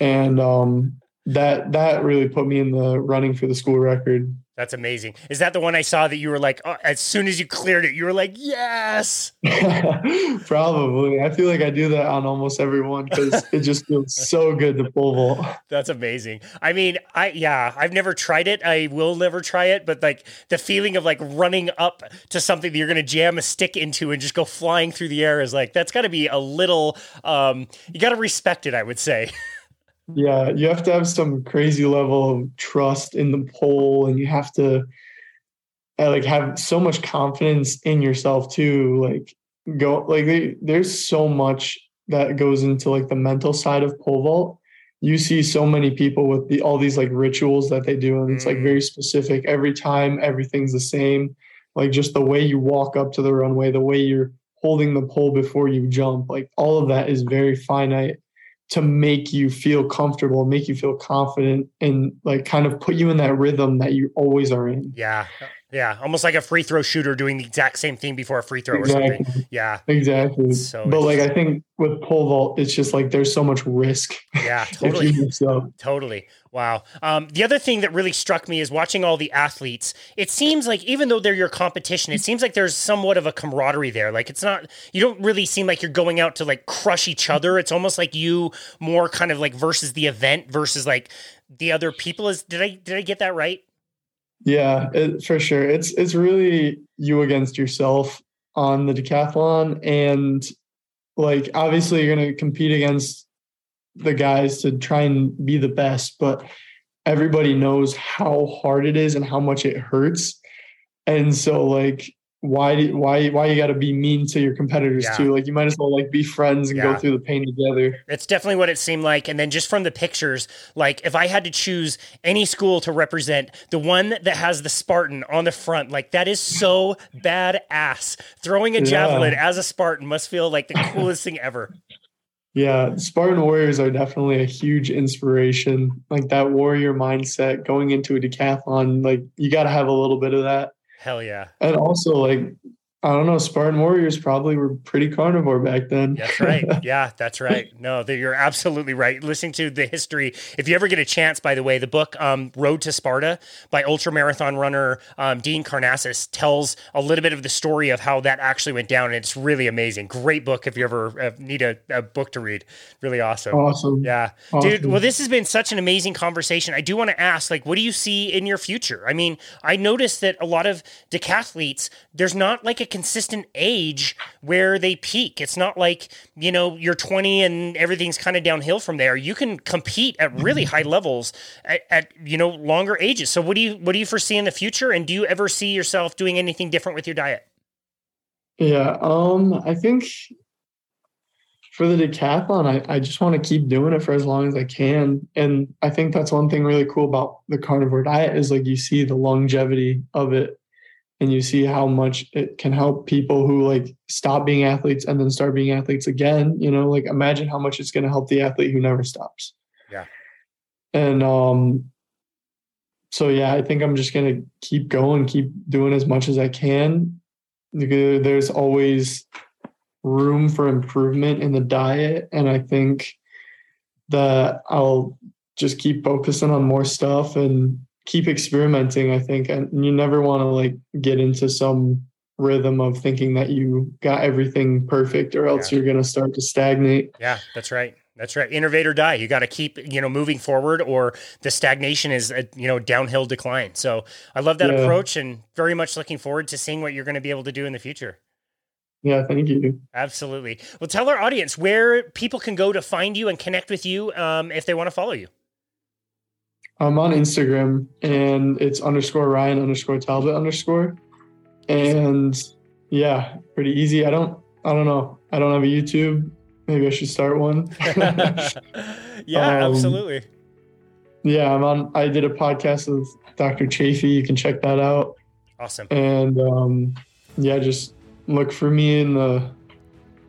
Speaker 2: And um that that really put me in the running for the school record
Speaker 1: that's amazing. Is that the one I saw that you were like, oh, as soon as you cleared it, you were like, yes.
Speaker 2: Probably. I feel like I do that on almost everyone because it just feels so good to pole vault.
Speaker 1: That's amazing. I mean, I yeah, I've never tried it. I will never try it, but like the feeling of like running up to something that you're gonna jam a stick into and just go flying through the air is like that's got to be a little. Um, you got to respect it, I would say.
Speaker 2: Yeah, you have to have some crazy level of trust in the pole, and you have to uh, like have so much confidence in yourself too. Like go like there's so much that goes into like the mental side of pole vault. You see so many people with the all these like rituals that they do, and it's like very mm. specific. Every time, everything's the same. Like just the way you walk up to the runway, the way you're holding the pole before you jump, like all of that is very finite to make you feel comfortable, make you feel confident, and like kind of put you in that rhythm that you always are in.
Speaker 1: Yeah. Yeah, almost like a free throw shooter doing the exact same thing before a free throw exactly. or something. Yeah,
Speaker 2: exactly. So but like I think with pole vault, it's just like there's so much risk.
Speaker 1: Yeah, totally. totally. Wow. Um, the other thing that really struck me is watching all the athletes. It seems like even though they're your competition, it seems like there's somewhat of a camaraderie there. Like it's not you don't really seem like you're going out to like crush each other. It's almost like you more kind of like versus the event versus like the other people. Is did I did I get that right?
Speaker 2: Yeah, it, for sure. It's it's really you against yourself on the decathlon, and like obviously you're gonna compete against the guys to try and be the best, but everybody knows how hard it is and how much it hurts, and so like why do, why why you got to be mean to your competitors yeah. too like you might as well like be friends and yeah. go through the pain together
Speaker 1: it's definitely what it seemed like and then just from the pictures like if i had to choose any school to represent the one that has the spartan on the front like that is so badass throwing a javelin yeah. as a spartan must feel like the coolest thing ever
Speaker 2: yeah spartan warriors are definitely a huge inspiration like that warrior mindset going into a decathlon like you got to have a little bit of that
Speaker 1: Hell yeah.
Speaker 2: And also like I don't know, Spartan Warriors probably were pretty carnivore back then.
Speaker 1: That's right. Yeah, that's right. No, you're absolutely right. Listening to the history, if you ever get a chance, by the way, the book um, Road to Sparta by ultra marathon runner um, Dean Karnazes tells a little bit of the story of how that actually went down. And it's really amazing. Great book if you ever uh, need a, a, book to read. Really awesome.
Speaker 2: Awesome.
Speaker 1: Yeah. Awesome. Dude, well, this has been such an amazing conversation. I do want to ask, like, what do you see in your future? I mean, I noticed that a lot of decathletes, there's not like a consistent age where they peak. It's not like, you know, you're 20 and everything's kind of downhill from there. You can compete at really mm-hmm. high levels at, at, you know, longer ages. So what do you what do you foresee in the future and do you ever see yourself doing anything different with your diet?
Speaker 2: Yeah, um I think for the decathlon, I, I just want to keep doing it for as long as I can. And I think that's one thing really cool about the carnivore diet is like you see the longevity of it and you see how much it can help people who like stop being athletes and then start being athletes again you know like imagine how much it's going to help the athlete who never stops
Speaker 1: yeah
Speaker 2: and um, so yeah, I think I'm just gonna keep going, keep doing as much as I can. There's always room for improvement in the diet, and I think that I'll just keep focusing on more stuff and keep experimenting. I think, and you never want to like get into some rhythm of thinking that you got everything perfect, or else yeah. you're gonna start to stagnate.
Speaker 1: Yeah, that's right. That's right. Innovate or die. You got to keep, you know, moving forward or the stagnation is a, you know, downhill decline. So I love that yeah. approach and very much looking forward to seeing what you're going to be able to do in the future.
Speaker 2: Yeah, thank you.
Speaker 1: Absolutely. Well, tell our audience where people can go to find you and connect with you um, if they want to follow you.
Speaker 2: I'm on Instagram and it's underscore Ryan underscore Talbot underscore. And yeah, pretty easy. I don't, I don't know. I don't have a YouTube Maybe I should start one.
Speaker 1: yeah, um, absolutely.
Speaker 2: Yeah, I'm on. I did a podcast with Dr. Chaffee. You can check that out.
Speaker 1: Awesome.
Speaker 2: And um, yeah, just look for me in the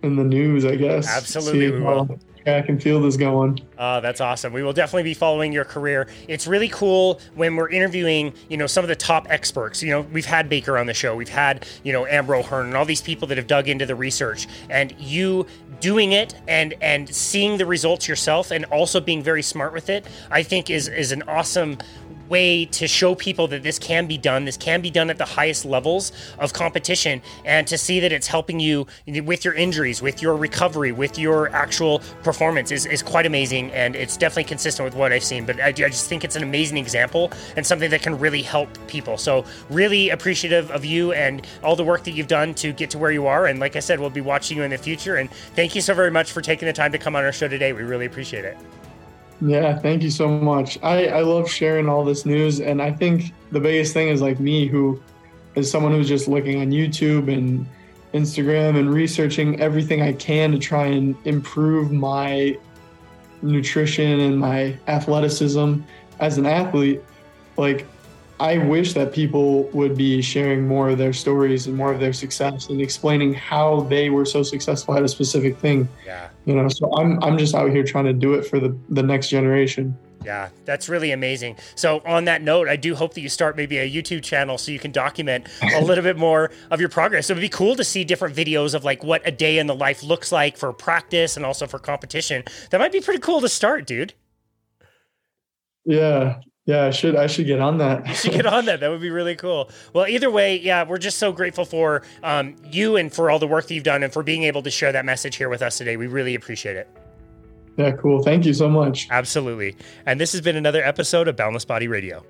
Speaker 2: in the news. I guess.
Speaker 1: Absolutely, we will
Speaker 2: track and feel this going.
Speaker 1: Uh, that's awesome. We will definitely be following your career. It's really cool when we're interviewing, you know, some of the top experts. You know, we've had Baker on the show, we've had, you know, Amber O'Hearn and all these people that have dug into the research, and you doing it and and seeing the results yourself, and also being very smart with it. I think is is an awesome way to show people that this can be done. This can be done at the highest levels of competition, and to see that it's helping you with your injuries, with your recovery, with your actual performance is, is quite amazing. And it's definitely consistent with what I've seen. But I, I just think it's an amazing example and something that can really help people. So, really appreciative of you and all the work that you've done to get to where you are. And like I said, we'll be watching you in the future. And thank you so very much for taking the time to come on our show today. We really appreciate it.
Speaker 2: Yeah, thank you so much. I, I love sharing all this news. And I think the biggest thing is like me, who is someone who's just looking on YouTube and Instagram and researching everything I can to try and improve my nutrition and my athleticism as an athlete. Like, I wish that people would be sharing more of their stories and more of their success and explaining how they were so successful at a specific thing.
Speaker 1: Yeah.
Speaker 2: You know, so I'm I'm just out here trying to do it for the the next generation.
Speaker 1: Yeah, that's really amazing. So, on that note, I do hope that you start maybe a YouTube channel so you can document a little bit more of your progress. So, it'd be cool to see different videos of like what a day in the life looks like for practice and also for competition. That might be pretty cool to start, dude.
Speaker 2: Yeah, yeah, I should I should get on that.
Speaker 1: you should get on that. That would be really cool. Well, either way, yeah, we're just so grateful for um, you and for all the work that you've done and for being able to share that message here with us today. We really appreciate it.
Speaker 2: Yeah, cool. Thank you so much.
Speaker 1: Absolutely. And this has been another episode of Boundless Body Radio.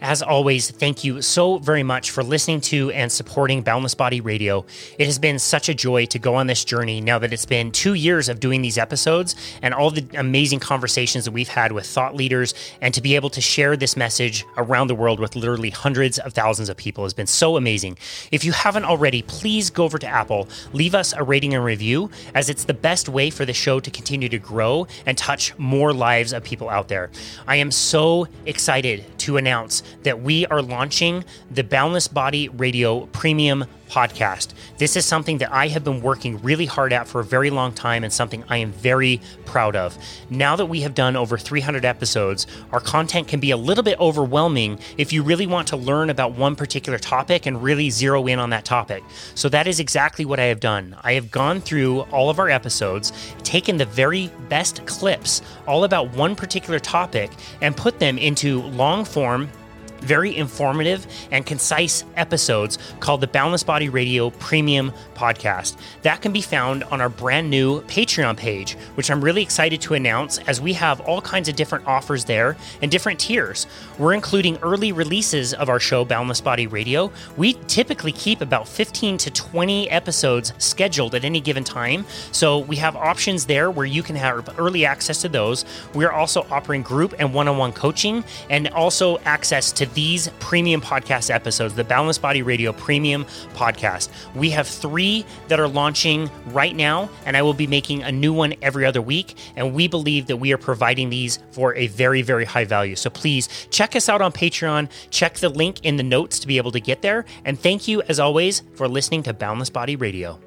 Speaker 1: As always, thank you so very much for listening to and supporting Boundless Body Radio. It has been such a joy to go on this journey now that it's been two years of doing these episodes and all the amazing conversations that we've had with thought leaders and to be able to share this message around the world with literally hundreds of thousands of people has been so amazing. If you haven't already, please go over to Apple, leave us a rating and review, as it's the best way for the show to continue to grow and touch more lives of people out there. I am so excited to announce that we are launching the Boundless Body Radio Premium podcast. This is something that I have been working really hard at for a very long time and something I am very proud of. Now that we have done over 300 episodes, our content can be a little bit overwhelming if you really want to learn about one particular topic and really zero in on that topic. So that is exactly what I have done. I have gone through all of our episodes, taken the very best clips all about one particular topic, and put them into long form very informative and concise episodes called the Boundless Body Radio Premium Podcast. That can be found on our brand new Patreon page, which I'm really excited to announce as we have all kinds of different offers there and different tiers. We're including early releases of our show, Boundless Body Radio. We typically keep about 15 to 20 episodes scheduled at any given time. So we have options there where you can have early access to those. We are also offering group and one on one coaching and also access to these premium podcast episodes, the Balanced Body Radio Premium Podcast. We have three that are launching right now, and I will be making a new one every other week. And we believe that we are providing these for a very, very high value. So please check us out on Patreon. Check the link in the notes to be able to get there. And thank you, as always, for listening to Boundless Body Radio.